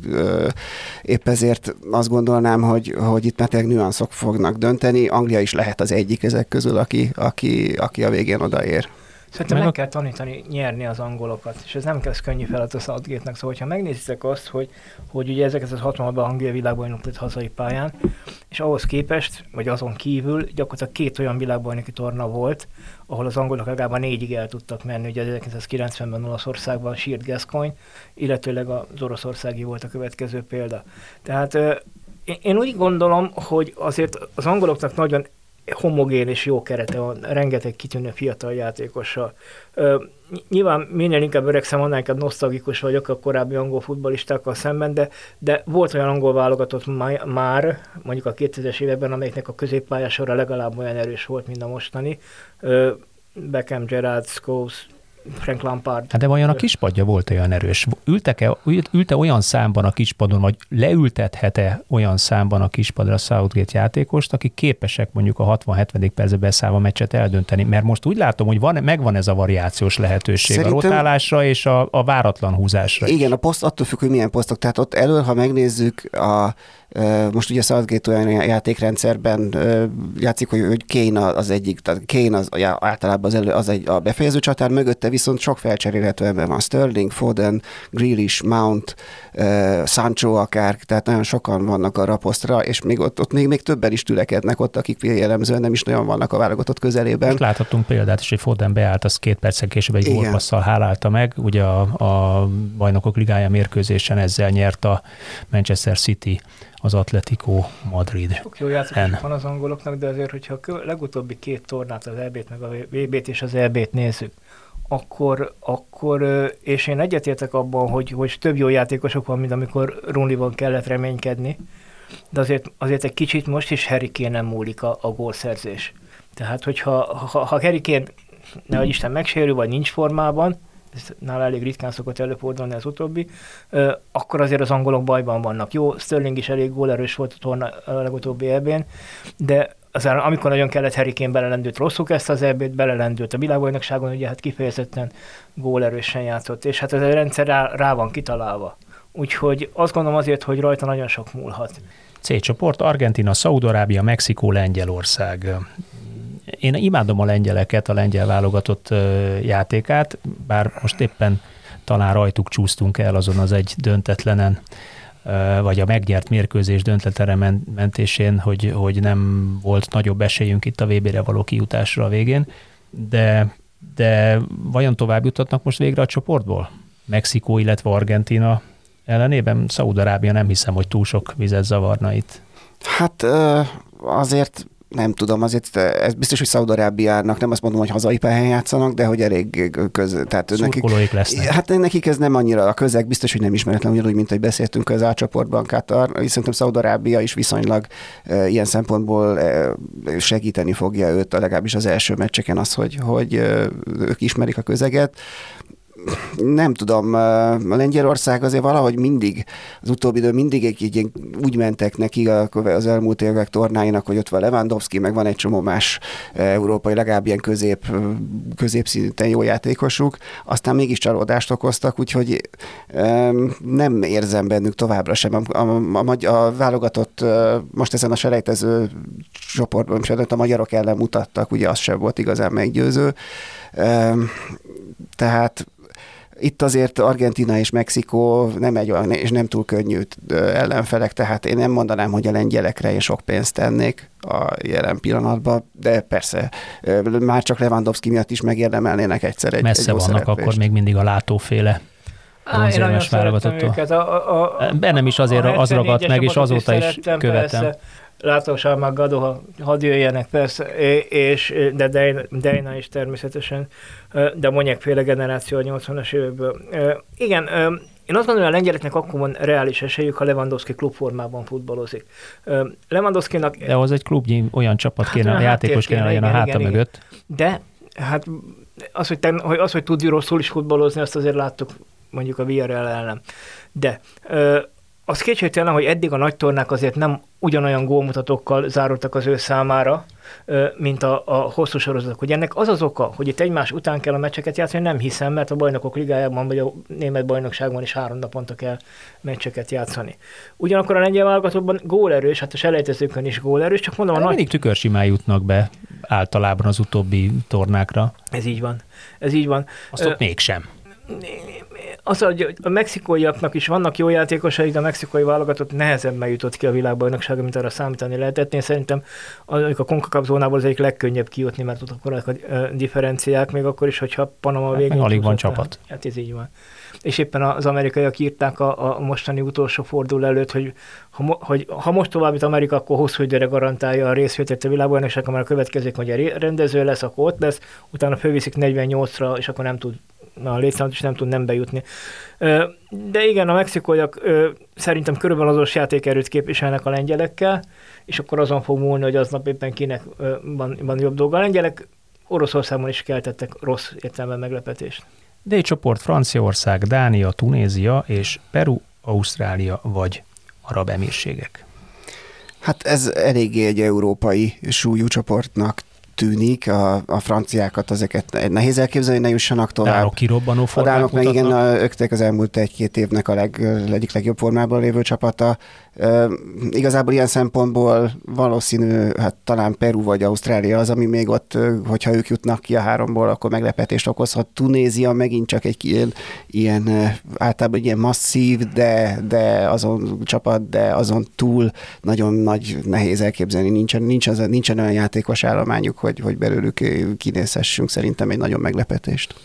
épp ezért azt gondolnám, hogy, hogy itt már tényleg nüanszok fognak dönteni, segíteni. Anglia is lehet az egyik ezek közül, aki, aki, aki a végén odaér. Szerintem meg, meg kell tanítani nyerni az angolokat, és ez nem kezd könnyű feladat a Southgate-nek. Szóval, ha megnézitek azt, hogy, hogy ugye ezeket az 60-ban Anglia világbajnok lett hazai pályán, és ahhoz képest, vagy azon kívül gyakorlatilag két olyan világbajnoki torna volt, ahol az angolok legalább négyig el tudtak menni. Ugye 1990-ben Olaszországban sírt Gascoigne, illetőleg az oroszországi volt a következő példa. Tehát én úgy gondolom, hogy azért az angoloknak nagyon homogén és jó kerete van, rengeteg kitűnő fiatal játékossal. nyilván minél inkább öregszem, annál inkább nosztalgikus vagyok a korábbi angol futballistákkal szemben, de, de volt olyan angol válogatott már, mondjuk a 2000-es években, amelyeknek a középpályásora legalább olyan erős volt, mint a mostani. Beckham, Gerrard, Scholes, Frank Lampard. Hát de vajon a kispadja volt olyan erős? Ültek-e, ülte olyan számban a kispadon, vagy leültethet-e olyan számban a kispadra a Southgate játékost, akik képesek mondjuk a 60-70. percbe beszállva meccset eldönteni? Mert most úgy látom, hogy van, megvan ez a variációs lehetőség Szerintem... a rotálásra és a, a váratlan húzásra. Igen, is. a poszt attól függ, hogy milyen posztok. Tehát ott elől, ha megnézzük a most ugye Southgate olyan játékrendszerben játszik, hogy, hogy Kane az egyik, tehát Kane az általában az, elő, az egy a befejező csatár, mögötte viszont sok felcserélhető ember van. Sterling, Foden, Grealish, Mount, Sancho akár, tehát nagyon sokan vannak a raposztra, és még ott, ott még, még többen is tülekednek ott, akik jellemzően nem is nagyon vannak a válogatott közelében. Most láthattunk példát is, hogy Foden beállt, az két perccel később egy gólpasszal hálálta meg, ugye a, a bajnokok ligája mérkőzésen ezzel nyert a Manchester City az Atletico Madrid. Sok jó játékos van az angoloknak, de azért, hogyha a legutóbbi két tornát, az EB-t, meg a VB-t és az EB-t nézzük, akkor, akkor és én egyetértek abban, hogy, hogy több jó játékosok van, mint amikor Runliban kellett reménykedni, de azért, azért egy kicsit most is nem múlik a, a gólszerzés. Tehát, hogyha ha, ha Kane, nehogy Isten megsérül, vagy nincs formában, nála elég ritkán szokott előfordulni az utóbbi, akkor azért az angolok bajban vannak. Jó, Sterling is elég gólerős volt a, torna, a legutóbbi ebben, de azért, amikor nagyon kellett Kane belelendült, rosszul kezdte az ebét, belelendült a világbajnokságon, ugye hát kifejezetten gólerősen játszott, és hát ez a rendszer rá, rá van kitalálva. Úgyhogy azt gondolom azért, hogy rajta nagyon sok múlhat. C csoport, Argentina, Szaudarábia, Mexikó, Lengyelország. Én imádom a lengyeleket, a lengyel válogatott játékát, bár most éppen talán rajtuk csúsztunk el azon az egy döntetlenen, vagy a megnyert mérkőzés döntetlenre mentésén, hogy, hogy nem volt nagyobb esélyünk itt a VB-re való kijutásra a végén, de, de vajon tovább jutatnak most végre a csoportból? Mexikó, illetve Argentina ellenében? Szaúd-Arábia nem hiszem, hogy túl sok vizet zavarna itt. Hát azért nem tudom, azért ez biztos, hogy Szaudarábiának nem azt mondom, hogy hazai pályán játszanak, de hogy elég köz, tehát nekik, lesznek. Hát nekik ez nem annyira a közeg, biztos, hogy nem ismeretlen, ugyanúgy, mint hogy beszéltünk az átcsoportban Katar, és szerintem Szaudarábia is viszonylag e, ilyen szempontból e, segíteni fogja őt, legalábbis az első meccseken az, hogy, hogy e, ők ismerik a közeget. Nem tudom, a Lengyelország azért valahogy mindig, az utóbbi idő mindig egy, egy ilyen, úgy mentek neki az elmúlt évek tornáinak, hogy ott van Lewandowski, meg van egy csomó más európai, legalább ilyen közép, középszinten jó játékosuk, aztán mégis csalódást okoztak, úgyhogy nem érzem bennük továbbra sem. A, a, a, a válogatott most ezen a selejtező csoportban, a magyarok ellen mutattak, ugye az sem volt igazán meggyőző. Tehát itt azért Argentina és Mexikó nem egy olyan, és nem túl könnyű ellenfelek, tehát én nem mondanám, hogy a lengyelekre én sok pénzt tennék a jelen pillanatban, de persze már csak Lewandowski miatt is megérdemelnének egyszer egy Messze egy vannak szereplést. akkor még mindig a látóféle bronzérmes válogatottól. Bennem is azért az ragadt meg, és azóta is követem. Persze látósal meg Gado, ha hadd jöjjenek persze, és, de Dejna is természetesen, de mondják féle generáció a 80-as évekből. Igen, én azt gondolom, hogy a lengyeleknek akkor van reális esélyük, ha Lewandowski klubformában futballozik. Lewandowski-nak... De az egy klubnyi olyan csapat hát, kéne, a játékos kéne legyen a háta igen, mögött. De hát az, hogy, te, hogy, az, hogy tud rosszul is futballozni, azt azért láttuk mondjuk a Villarreal ellen. De az kétségtelen, hogy eddig a nagy tornák azért nem ugyanolyan gólmutatókkal zárultak az ő számára, mint a, a hosszú sorozatok. Hogy ennek az az oka, hogy itt egymás után kell a meccseket játszani, nem hiszem, mert a bajnokok ligájában vagy a német bajnokságban is három naponta kell meccseket játszani. Ugyanakkor a lengyel válogatottban gólerős, hát a selejtezőkön is gólerős, csak mondom, hát a nagy... mindig tükörsimán jutnak be általában az utóbbi tornákra. Ez így van. Ez így van. Azt ott mégsem az, hogy a mexikóiaknak is vannak jó játékosai, de a mexikói válogatott nehezebben jutott ki a világbajnoksága, mint arra számítani lehetett. Én szerintem a, a CONCACAF zónából az egyik legkönnyebb kijutni, mert ott akkor a differenciák, még akkor is, hogyha Panama végén... Hát alig van csapat. Hát ez így van. És éppen az amerikaiak írták a, a mostani utolsó fordul előtt, hogy ha, hogy ha most továbbít Amerika, akkor hosszú időre garantálja a részvételt a világbajnokság, mert a következők, hogy a rendező lesz, akkor ott lesz, utána fölviszik 48-ra, és akkor nem tud a létszámot is nem tud nem bejutni. De igen, a mexikóiak szerintem körülbelül azos játékerőt képviselnek a lengyelekkel, és akkor azon fog múlni, hogy aznap éppen kinek van, van jobb dolga. A lengyelek Oroszországban is keltettek rossz értelemben meglepetést. D csoport Franciaország, Dánia, Tunézia és Peru, Ausztrália vagy Arab Emírségek. Hát ez eléggé egy európai súlyú csoportnak tűnik, a, a franciákat ezeket nehéz elképzelni, ne jussanak tovább. Dánok kirobbanó A dánok meg igen, a, ők az elmúlt egy-két évnek a leg, egyik legjobb formában lévő csapata. Uh, igazából ilyen szempontból valószínű, hát talán Peru vagy Ausztrália az, ami még ott, hogyha ők jutnak ki a háromból, akkor meglepetést okozhat. Tunézia megint csak egy ilyen, ilyen általában ilyen masszív, de, de azon csapat, de azon túl nagyon nagy nehéz elképzelni. Nincsen, nincs az, nincsen olyan játékos állományuk, hogy, hogy belőlük kinézhessünk szerintem egy nagyon meglepetést.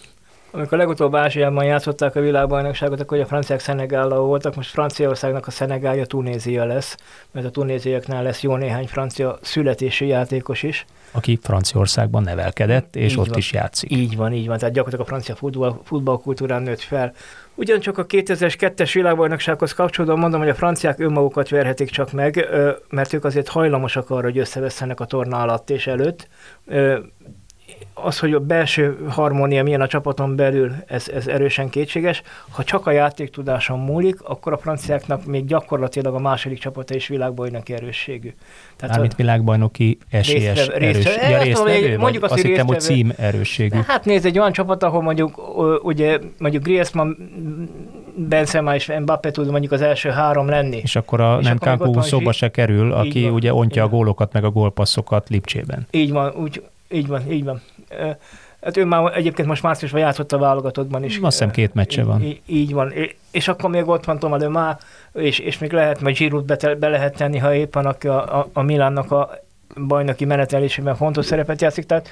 Amikor legutóbb Ázsiában játszották a világbajnokságot, akkor a franciák Szenegállal voltak, most Franciaországnak a Szenegálja Tunézia lesz, mert a tunéziaknál lesz jó néhány francia születési játékos is. Aki Franciaországban nevelkedett, és így ott van. is játszik. Így van, így van, tehát gyakorlatilag a francia futball, futballkultúrán nőtt fel. Ugyancsak a 2002-es világbajnoksághoz kapcsolódóan mondom, hogy a franciák önmagukat verhetik csak meg, mert ők azért hajlamosak arra, hogy összevesztenek a torna alatt és előtt az, hogy a belső harmónia milyen a csapaton belül, ez, ez erősen kétséges. Ha csak a játéktudáson múlik, akkor a franciáknak még gyakorlatilag a második csapata is világbajnoki erősségű. Tehát Mármint világbajnoki esélyes részre, erős. Ja, résztvevő, mondjuk azt, azt hittem, hogy cím erősségű. Hát nézd, egy olyan csapat, ahol mondjuk, ugye, mondjuk Griezmann, Benzema és Mbappé tud mondjuk az első három lenni. És akkor a és nem Kankú szóba se kerül, aki ugye ontja a gólokat meg a gólpasszokat Lipcsében. Így van, úgy, így van, így van. Hát ő már egyébként most márciusban játszott a válogatottban is. Azt hiszem két meccse van. Így, így van. És akkor még ott van Toma de Má, és, és még lehet, majd Giroud be, be lehet tenni, ha éppen a, a, a Milánnak a bajnoki menetelésében fontos szerepet játszik. Tehát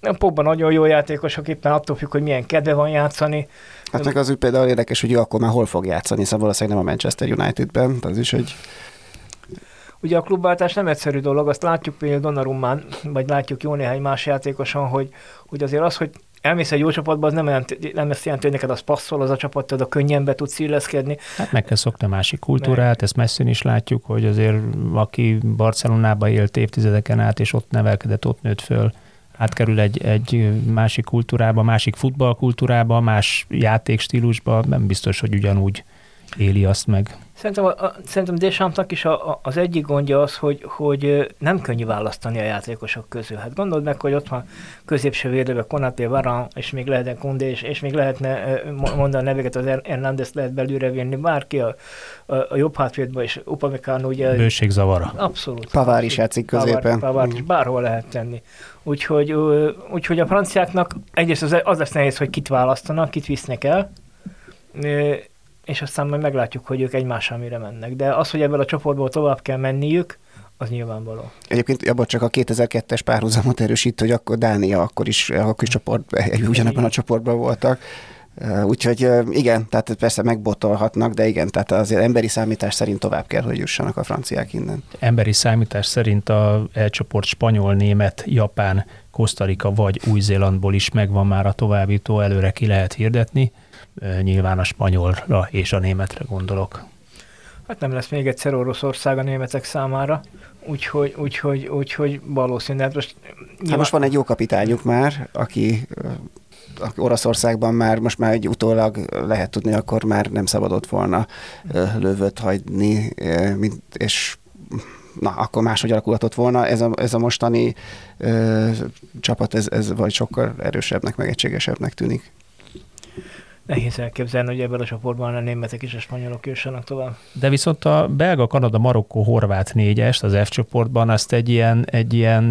a Pogba nagyon jó játékosok, éppen attól függ, hogy milyen kedve van játszani. Hát meg az úgy például érdekes, hogy ő akkor már hol fog játszani, szóval valószínűleg nem a Manchester Unitedben, az is egy Ugye a klubváltás nem egyszerű dolog, azt látjuk például Donnarummán, vagy látjuk jó néhány más játékoson, hogy, hogy azért az, hogy elmész egy jó csapatba, az nem, olyan, nem ezt jelenti, hogy neked az passzol, az a csapat, a könnyen be tudsz illeszkedni. Hát meg kell szokni a másik kultúrát, meg. ezt messzin is látjuk, hogy azért aki Barcelonába élt évtizedeken át, és ott nevelkedett, ott nőtt föl, átkerül egy, egy másik kultúrába, másik futballkultúrába, más játékstílusba, nem biztos, hogy ugyanúgy éli azt meg. Szerintem, a, a, szerintem Deschampsnak is a, a, az egyik gondja az, hogy, hogy nem könnyű választani a játékosok közül. Hát gondold meg, hogy ott van középső védőbe Konaté, Varan, és még lehetne Kundé, és, és még lehetne mondani a neveket, az Hernández lehet belőle vinni, bárki a, a, a jobb hátvédben, és Upamecano ugye... Bőségzavara. Abszolút. Pavár is játszik középen. Pavár, is bárhol lehet tenni. Úgyhogy, úgyhogy a franciáknak egyrészt az, az lesz nehéz, hogy kit választanak, kit visznek el, és aztán majd meglátjuk, hogy ők egymással mire mennek. De az, hogy ebből a csoportból tovább kell menniük, az nyilvánvaló. Egyébként abban csak a 2002-es párhuzamot erősít, hogy akkor Dánia akkor is, akkor is csoport, ugyanabban a csoportban voltak. Úgyhogy igen, tehát persze megbotolhatnak, de igen, tehát azért emberi számítás szerint tovább kell, hogy jussanak a franciák innen. Emberi számítás szerint a elcsoport spanyol, német, japán, Kosztarika vagy Új-Zélandból is megvan már a továbbító, előre ki lehet hirdetni nyilván a spanyolra és a németre gondolok. Hát nem lesz még egyszer Oroszország a németek számára, úgyhogy, úgyhogy, úgyhogy valószínűleg hát most... Nyilván... Hát most van egy jó kapitányuk már, aki Oroszországban már most már egy utólag lehet tudni, akkor már nem szabadott volna lövöt hagyni, mint, és na, akkor máshogy alakulhatott volna. Ez a, ez a mostani ö, csapat, ez, ez vagy sokkal erősebbnek, meg egységesebbnek tűnik. Nehéz elképzelni, hogy ebben a csoportban a németek és a spanyolok jussanak tovább. De viszont a belga, kanada, marokkó, horvát négyest az F csoportban azt egy ilyen, egy ilyen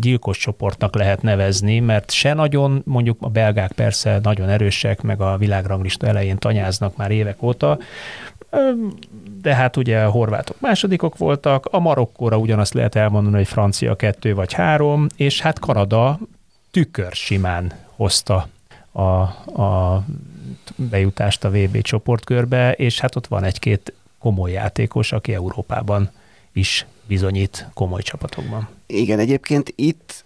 gyilkos csoportnak lehet nevezni, mert se nagyon, mondjuk a belgák persze nagyon erősek, meg a világranglista elején tanyáznak már évek óta, de hát ugye a horvátok másodikok voltak, a Marokkóra ugyanazt lehet elmondani, hogy francia kettő vagy három, és hát Kanada tükör simán hozta a, a bejutást a VB csoportkörbe, és hát ott van egy-két komoly játékos, aki Európában is bizonyít komoly csapatokban. Igen, egyébként itt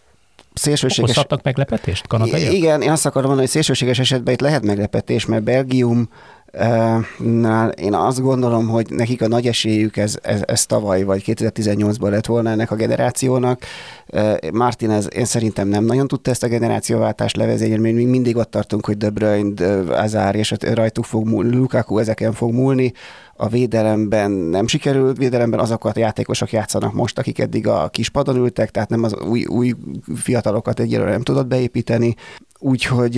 szélsőséges... Okozhatnak meglepetést kanadaiak? Igen, én azt akarom mondani, hogy szélsőséges esetben itt lehet meglepetés, mert Belgium Nál én azt gondolom, hogy nekik a nagy esélyük ez, ez, ez tavaly vagy 2018-ban lett volna ennek a generációnak. Martinez én szerintem nem nagyon tudta ezt a generációváltást levezényelni, mert még mindig ott tartunk, hogy De Bruyne, Azár és rajtuk fog múlni, Lukaku ezeken fog múlni. A védelemben nem sikerült, védelemben azokat a játékosok játszanak most, akik eddig a kispadon ültek, tehát nem az új, új fiatalokat egyelőre nem tudott beépíteni. Úgyhogy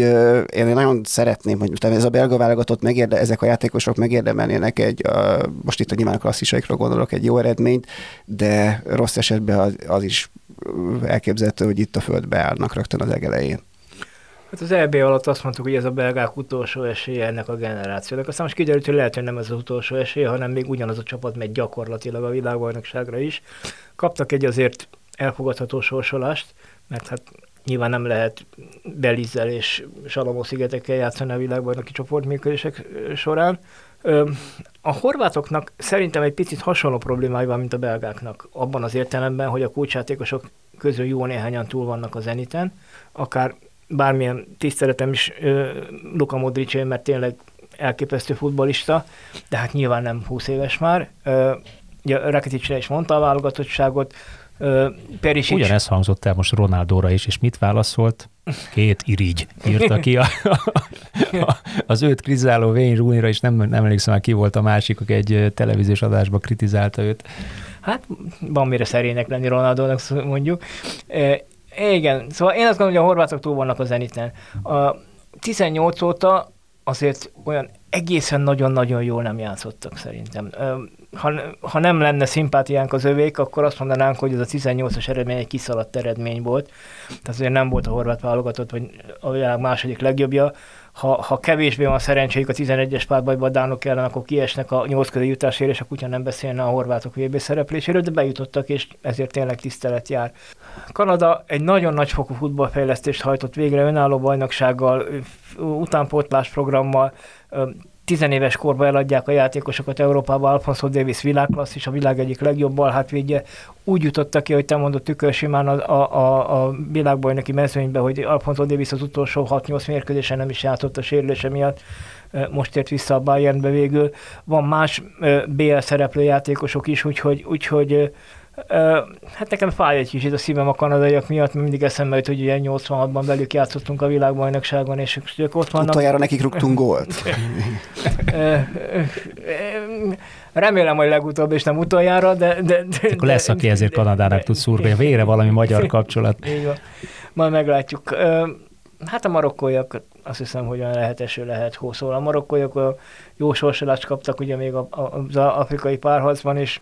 én nagyon szeretném, hogy ez a belga válogatott megérde, ezek a játékosok megérdemelnének egy, most itt a nyilván a klasszisaikra gondolok, egy jó eredményt, de rossz esetben az, az is elképzelhető, hogy itt a földbe állnak rögtön az egelején. Hát az EB alatt azt mondtuk, hogy ez a belgák utolsó esélye ennek a generációnak. Aztán most kiderült, hogy lehet, hogy nem ez az utolsó esélye, hanem még ugyanaz a csapat megy gyakorlatilag a világbajnokságra is. Kaptak egy azért elfogadható sorsolást, mert hát Nyilván nem lehet Belizzel és Salamó szigetekkel játszani a világbajnoki csoportműködések során. A horvátoknak szerintem egy picit hasonló problémája van, mint a belgáknak, abban az értelemben, hogy a kulcsjátékosok közül jó néhányan túl vannak a zeniten, akár bármilyen tiszteletem is Luka Modricé, mert tényleg elképesztő futbolista, de hát nyilván nem 20 éves már. Ugye Rakitic is mondta a válogatottságot, Perisic... Ugyanez hangzott el most Ronaldóra is, és mit válaszolt? Két irigy írta ki a, a, *laughs* az őt kritizáló Wayne Rooney-ra, és nem, nem emlékszem már ki volt a másik, aki egy televíziós adásban kritizálta őt. Hát van mire szerénynek lenni Ronaldónak, mondjuk. E, igen, szóval én azt gondolom, hogy a horvátok túl vannak a zeniten. A 18 óta azért olyan egészen nagyon-nagyon jól nem játszottak szerintem. Ha, ha nem lenne szimpátiánk az övék, akkor azt mondanánk, hogy ez a 18-as eredmény egy kiszaladt eredmény volt. Tehát azért nem volt a horvát válogatott, vagy a világ második legjobbja. Ha, ha kevésbé van szerencséjük a 11-es párbajban a dánok ellen, akkor kiesnek a 8 közé jutásért, és a nem beszélne a horvátok VB szerepléséről, de bejutottak, és ezért tényleg tisztelet jár. Kanada egy nagyon nagyfokú futballfejlesztést hajtott végre önálló bajnoksággal, utánpótlás programmal, tizenéves korban eladják a játékosokat Európába, Alfonso Davis világklassz, a világ egyik legjobb balhátvédje. Úgy jutottak ki, hogy te mondod tükör simán a, a, a világbajnoki mezőnybe, hogy Alfonso Davis az utolsó 6-8 mérkőzésen nem is játszott a sérülése miatt most ért vissza a Bayernbe végül. Van más BL szereplő játékosok is, úgyhogy, úgyhogy Hát nekem fáj egy kicsit a szívem a kanadaiak miatt, mert mindig eszembe jut, hogy ugye 86-ban velük játszottunk a világbajnokságon, és ők ott vannak. Utoljára nekik rúgtunk gólt. *laughs* Remélem, hogy legutóbb, és nem utoljára, de... de, de Akkor lesz, aki ezért Kanadának tud szurkolni. Végre valami magyar *laughs* kapcsolat. Így van. Majd meglátjuk. Hát a marokkóiak azt hiszem, hogy olyan lehet eső, lehet hó. Szóval a marokkóiak jó sorsolást kaptak ugye még az afrikai párharcban, és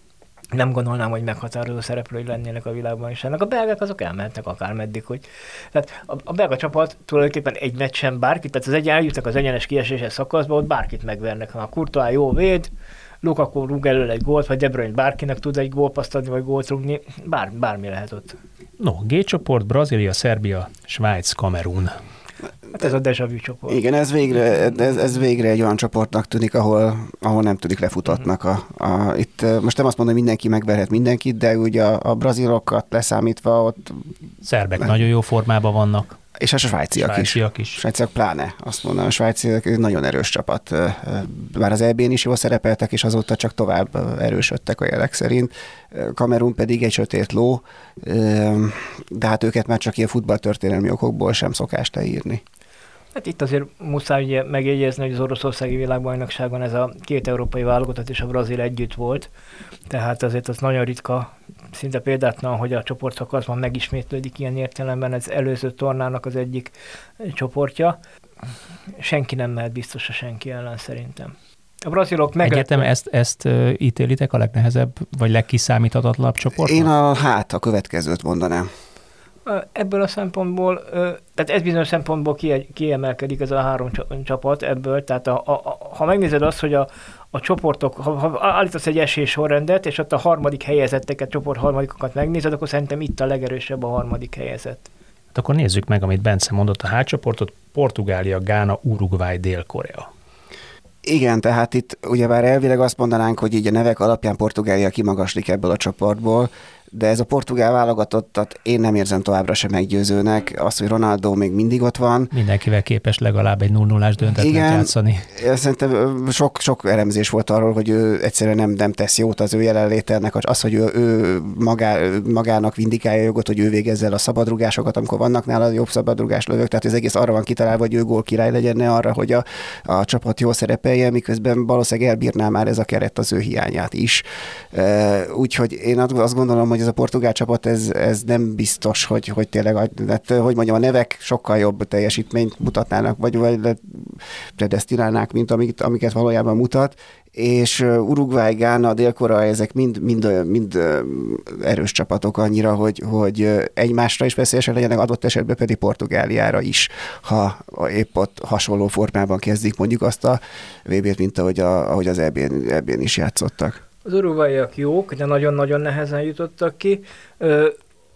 nem gondolnám, hogy meghatározó szereplői lennének a világban is. Ennek a belgák azok elmentek akár meddig, hogy... Tehát a, a belga csapat tulajdonképpen egy meccsen bárkit, tehát az egy eljutnak az egyenes kieséses szakaszba, ott bárkit megvernek. Ha a Courtois jó véd, Lukaku rúg elő egy gólt, vagy De Bruyne bárkinek tud egy gólpaszt adni, vagy gólt rúgni, bár, bármi lehet ott. No, G csoport, Brazília, Szerbia, Svájc, Kamerun. Hát ez a deja vu csoport. Igen, ez végre, ez, ez végre egy olyan csoportnak tűnik, ahol, ahol nem tűnik lefutatnak. A, a, itt most nem azt mondom, hogy mindenki megverhet mindenkit, de ugye a, a brazilokat leszámítva ott... Szerbek nagyon jó formában vannak. És a svájciak, svájciak is. is. Svájciak pláne, azt mondom, a svájciak egy nagyon erős csapat. Bár az EB-n is jól szerepeltek, és azóta csak tovább erősödtek a jelek szerint. Kamerun pedig egy sötét ló, de hát őket már csak ilyen futballtörténelmi okokból sem szokás leírni. Hát itt azért muszáj ugye megjegyezni, hogy az oroszországi világbajnokságon ez a két európai válogatott és a brazil együtt volt, tehát azért az nagyon ritka, szinte példátlan, hogy a csoportszakaszban megismétlődik ilyen értelemben, ez előző tornának az egyik csoportja. Senki nem mehet biztos a senki ellen szerintem. A brazilok meg... Egyetem ezt, ezt ítélitek a legnehezebb, vagy legkiszámíthatatlanabb csoport? Én a hát a következőt mondanám. Ebből a szempontból, tehát ez bizonyos szempontból kiemelkedik ez a három csapat ebből, tehát a, a, ha megnézed azt, hogy a, a csoportok, ha, ha állítasz egy esés sorrendet, és ott a harmadik helyezetteket, csoport harmadikokat megnézed, akkor szerintem itt a legerősebb a harmadik helyezett. Hát akkor nézzük meg, amit Bence mondott, a hátcsoportot, Portugália, Gána, Uruguay, Dél-Korea. Igen, tehát itt ugyebár elvileg azt mondanánk, hogy így a nevek alapján Portugália kimagaslik ebből a csoportból, de ez a portugál válogatottat én nem érzem továbbra sem meggyőzőnek. Az, hogy Ronaldo még mindig ott van. Mindenkivel képes legalább egy 0 0 döntetlen Igen, játszani. Szerintem sok, sok elemzés volt arról, hogy ő egyszerűen nem, nem tesz jót az ő jelenlételnek. Az, hogy ő, ő magá, magának vindikálja jogot, hogy ő végezzel a szabadrugásokat, amikor vannak nála jobb szabadrugás lövők. Tehát ez egész arra van kitalálva, hogy ő gól király legyen, ne arra, hogy a, a csapat jó szerepelje, miközben valószínűleg elbírná már ez a keret az ő hiányát is. Úgyhogy én azt gondolom, hogy ez a portugál csapat, ez, ez nem biztos, hogy, hogy tényleg, hát, hogy mondjam, a nevek sokkal jobb teljesítményt mutatnának, vagy, vagy predestinálnák, mint amit, amiket valójában mutat, és Uruguay, Gána, Dél-Korea, ezek mind, mind, mind erős csapatok annyira, hogy, hogy egymásra is veszélyesek legyenek, adott esetben pedig Portugáliára is, ha épp ott hasonló formában kezdik mondjuk azt a VB-t, mint ahogy, a, ahogy az EB-n, EB-n is játszottak. Az urugvaiak jók, de nagyon-nagyon nehezen jutottak ki.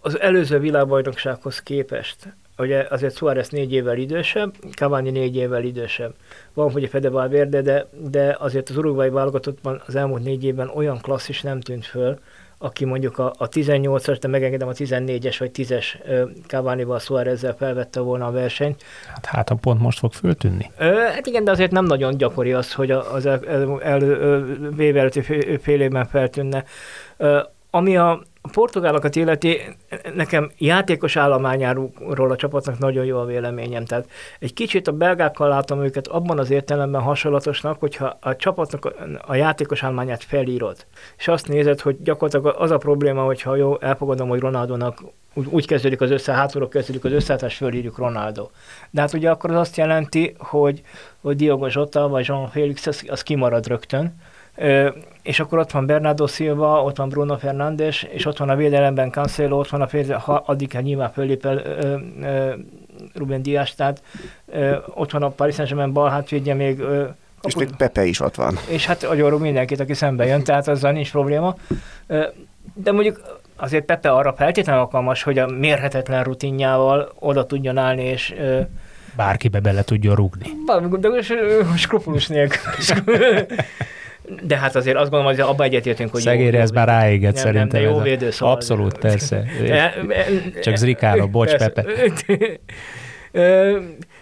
Az előző világbajnoksághoz képest, ugye azért Suárez négy évvel idősebb, Cavani négy évvel idősebb. Van, hogy a Fede Valverde, de, de azért az urugvai válogatottban az elmúlt négy évben olyan klasszis nem tűnt föl, aki mondjuk a, a 18-as, de megengedem a 14-es vagy 10-es Cavani-val Suárezzel felvette volna a versenyt. Hát, hát a pont most fog föltűnni. Ö, hát igen, de azért nem nagyon gyakori az, hogy az elő el, el, előtti fél évben feltűnne. Ö, ami a, a portugálokat illeti, nekem játékos állományáról a csapatnak nagyon jó a véleményem. Tehát egy kicsit a belgákkal látom őket abban az értelemben hasonlatosnak, hogyha a csapatnak a, játékos állományát felírod, és azt nézed, hogy gyakorlatilag az a probléma, hogyha jó, elfogadom, hogy Ronaldónak úgy, úgy kezdődik az össze, hátulról kezdődik az összeállítás, fölírjuk Ronaldo. De hát ugye akkor az azt jelenti, hogy, hogy Diogo Jota vagy Jean Félix az, az kimarad rögtön, és akkor ott van Bernardo Silva, ott van Bruno Fernandes, és ott van a védelemben Cancelo, ott van a fél, ha addig nyilván fölépel Ruben Dias, tehát ö, ott van a Paris Saint-Germain bal hátvédje még ö, és még Pepe is ott van. És hát agyorul mindenkit, aki szembe jön, tehát azzal nincs probléma. De mondjuk azért Pepe arra feltétlenül alkalmas, hogy a mérhetetlen rutinjával oda tudjon állni, és bárkibe bele tudjon rúgni. De skrupulus nélkül. *laughs* De hát azért azt gondolom, hogy abban egyetértünk, hogy Szegére ez már ráéget nem, szerintem. Nem, de jó védő, szóval Abszolút, persze. Csak zrikáló, bocs, persze. Pepe.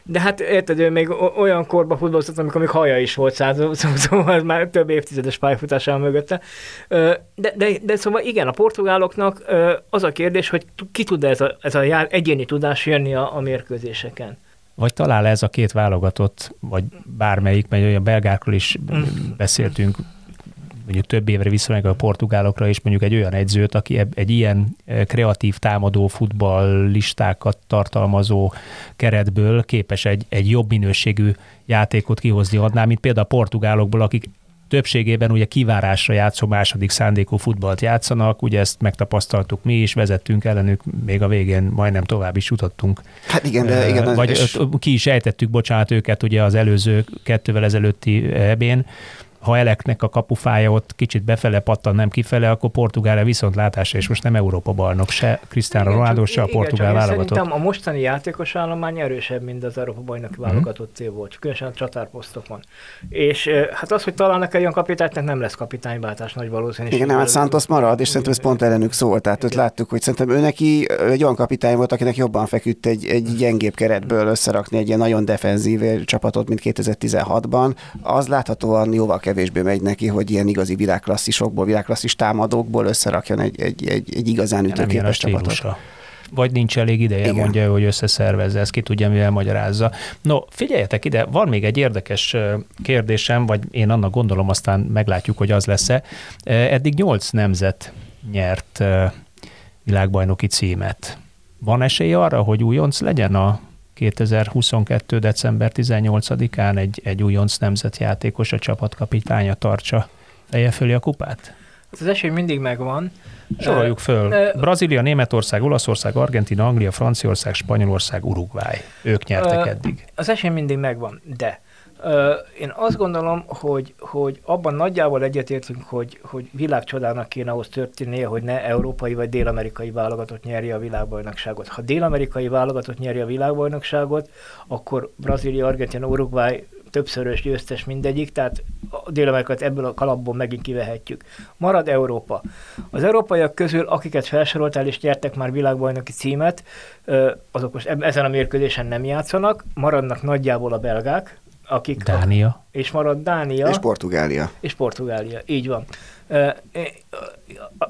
De hát érted, ő még olyan korba futballozott, amikor még haja is volt száz, szóval már több évtizedes pályafutása mögötte. De, de, de szóval igen, a portugáloknak az a kérdés, hogy ki tud ez a, ez a jár, egyéni tudás jönni a, a mérkőzéseken. Vagy talál ez a két válogatott, vagy bármelyik, mert a belgákról is mm. beszéltünk, mondjuk több évre visszamegyek a portugálokra, és mondjuk egy olyan egyzőt, aki egy ilyen e, kreatív támadó futballistákat tartalmazó keretből képes egy, egy jobb minőségű játékot kihozni adná, mint például a portugálokból, akik többségében ugye kivárásra játszó második szándékú futballt játszanak, ugye ezt megtapasztaltuk mi is, vezettünk ellenük, még a végén majdnem tovább is jutottunk. Hát igen, de igen. Vagy és... ki is ejtettük, bocsánat, őket ugye az előző kettővel ezelőtti ebén, ha Eleknek a kapufája ott kicsit befele pattan, nem kifele, akkor Portugália viszontlátásra, és most nem Európa bajnok, se Cristiano Ronaldo, se a portugál igen, válogatott. Szerintem a mostani játékos állomány erősebb, mint az Európa bajnoki mm-hmm. válogatott cél volt, különösen a csatárposztokon. És hát az, hogy találnak egy olyan kapitányt, nem lesz kapitányváltás nagy valószínűség. Igen, nem, hát Santos marad, és szerintem ez pont ellenük szólt. Tehát ott láttuk, hogy szerintem ő neki egy olyan kapitány volt, akinek jobban feküdt egy, egy gyengébb keretből összerakni egy ilyen nagyon defenzív csapatot, mint 2016-ban. Az láthatóan jóval kevésbé megy neki, hogy ilyen igazi világklasszisokból, világklasszis támadókból összerakjon egy, egy, egy, egy igazán ütőképes csapatot. Vagy nincs elég ideje, Igen. mondja, hogy összeszervezze, ezt ki tudja, mivel magyarázza. No, figyeljetek ide, van még egy érdekes kérdésem, vagy én annak gondolom, aztán meglátjuk, hogy az lesz-e. Eddig nyolc nemzet nyert világbajnoki címet. Van esély arra, hogy újonc legyen a 2022. december 18-án egy, egy újonc nemzetjátékos, a csapatkapitánya tartsa feje fölé a kupát? Az esély mindig megvan. Soroljuk föl. Brazília, Németország, Olaszország, Argentina, Anglia, Franciaország, Spanyolország, Uruguay. Ők nyertek eddig. Az esély mindig megvan, de én azt gondolom, hogy, hogy abban nagyjából egyetértünk, hogy, hogy világcsodának kéne ahhoz történnie, hogy ne európai vagy dél-amerikai válogatott nyerje a világbajnokságot. Ha dél-amerikai válogatott nyerje a világbajnokságot, akkor Brazília, Argentina, Uruguay többszörös győztes mindegyik, tehát a dél ebből a kalapból megint kivehetjük. Marad Európa. Az európaiak közül, akiket felsoroltál és nyertek már világbajnoki címet, azok most ezen a mérkőzésen nem játszanak, maradnak nagyjából a belgák, akik... Dánia. És marad Dánia. És Portugália. És Portugália, így van.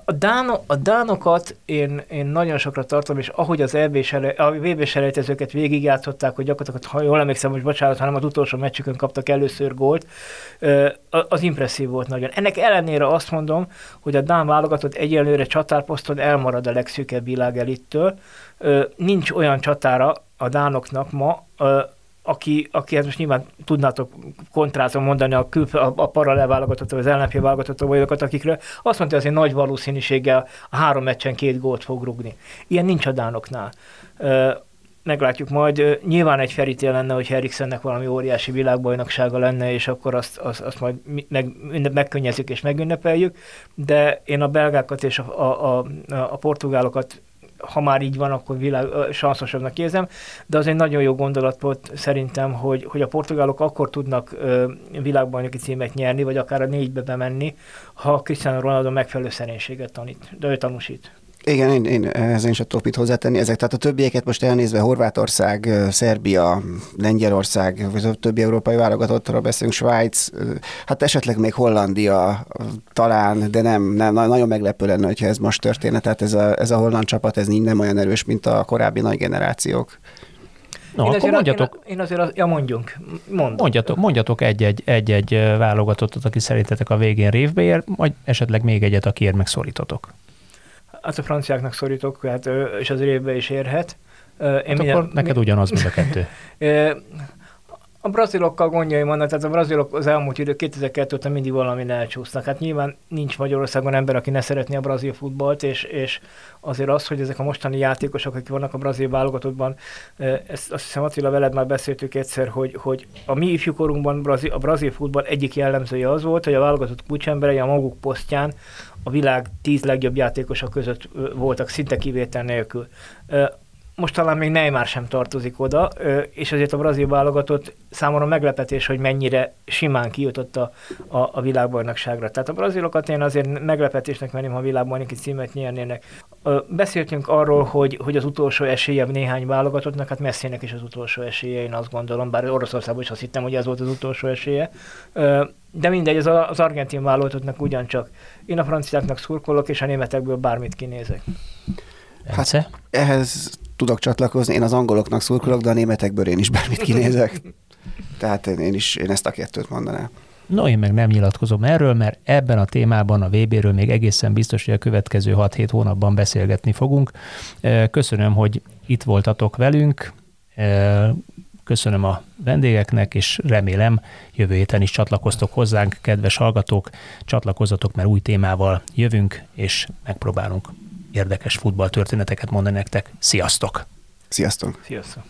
A, Dáno, a Dánokat én, én nagyon sokra tartom, és ahogy az EB a VB selejtezőket végigjátszották, hogy gyakorlatilag, ha jól emlékszem, hogy bocsánat, hanem az utolsó meccsükön kaptak először gólt, az impresszív volt nagyon. Ennek ellenére azt mondom, hogy a Dán válogatott egyelőre csatárposzton elmarad a legszűkebb világ elittől. Nincs olyan csatára a Dánoknak ma, aki, aki hát most nyilván tudnátok kontrázom mondani a, kül, a, a paralel válogatott, vagy az ellenfél válogatott olyanokat, akikről azt mondta, hogy azért nagy valószínűséggel a három meccsen két gólt fog rugni. Ilyen nincs a Dánoknál. meglátjuk majd. Nyilván egy ferítél lenne, hogy Eriksennek valami óriási világbajnoksága lenne, és akkor azt, azt, azt majd meg, megkönnyezzük és megünnepeljük, de én a belgákat és a, a, a, a portugálokat ha már így van, akkor világ, sanszosabbnak érzem, de az egy nagyon jó gondolat volt szerintem, hogy, hogy a portugálok akkor tudnak ö, világbajnoki címet nyerni, vagy akár a négybe bemenni, ha Cristiano Ronaldo megfelelő szerénységet tanít, de ő tanúsít. Igen, én, én ehhez én sem tudok mit hozzátenni. Ezek, tehát a többieket most elnézve Horvátország, Szerbia, Lengyelország, vagy a többi európai válogatottról beszélünk, Svájc, hát esetleg még Hollandia talán, de nem, nem nagyon meglepő lenne, hogyha ez most történne. Tehát ez a, ez a holland csapat, ez nem olyan erős, mint a korábbi nagy generációk. No, én akkor mondjatok. Én, én azért, az, ja mondjunk. Mondom. Mondjatok, mondjatok egy-egy, egy-egy válogatottat, aki szerintetek a végén révbe ér, vagy esetleg még egyet, akiért megszorítotok. Hát a franciáknak szorítok, hát, és az évbe is érhet. Én hát minden, akkor neked mi... ugyanaz, mint a kettő. *laughs* A brazilokkal gondjaim vannak, tehát a brazilok az elmúlt idő 2002 óta mindig valami elcsúsznak. Hát nyilván nincs Magyarországon ember, aki ne szeretné a brazil futballt, és, és azért az, hogy ezek a mostani játékosok, akik vannak a brazil válogatottban, ezt azt hiszem Attila veled már beszéltük egyszer, hogy, hogy a mi ifjúkorunkban brazil, a brazil futball egyik jellemzője az volt, hogy a válogatott kulcsemberei a maguk posztján a világ tíz legjobb játékosa között voltak szinte kivétel nélkül most talán még Neymar sem tartozik oda, és azért a brazil válogatott számomra meglepetés, hogy mennyire simán kijutott a, a, a világbajnokságra. Tehát a brazilokat én azért meglepetésnek venném, ha világbajnoki címet nyernének. Beszéltünk arról, hogy, hogy az utolsó esélye néhány válogatottnak, hát Messinek is az utolsó esélye, én azt gondolom, bár Oroszországban is azt hittem, hogy ez volt az utolsó esélye. De mindegy, az, az argentin válogatottnak ugyancsak. Én a franciáknak szurkolok, és a németekből bármit kinézek. Hát ehhez tudok csatlakozni, én az angoloknak szurkolok, de a németekből én is bármit kinézek. Tehát én is én ezt a kettőt mondanám. No, én meg nem nyilatkozom erről, mert ebben a témában, a VB-ről még egészen biztos, hogy a következő 6-7 hónapban beszélgetni fogunk. Köszönöm, hogy itt voltatok velünk, köszönöm a vendégeknek, és remélem jövő héten is csatlakoztok hozzánk, kedves hallgatók, csatlakozzatok, mert új témával jövünk, és megpróbálunk érdekes futballtörténeteket mondani nektek. Sziasztok! Sziasztok! Sziasztok!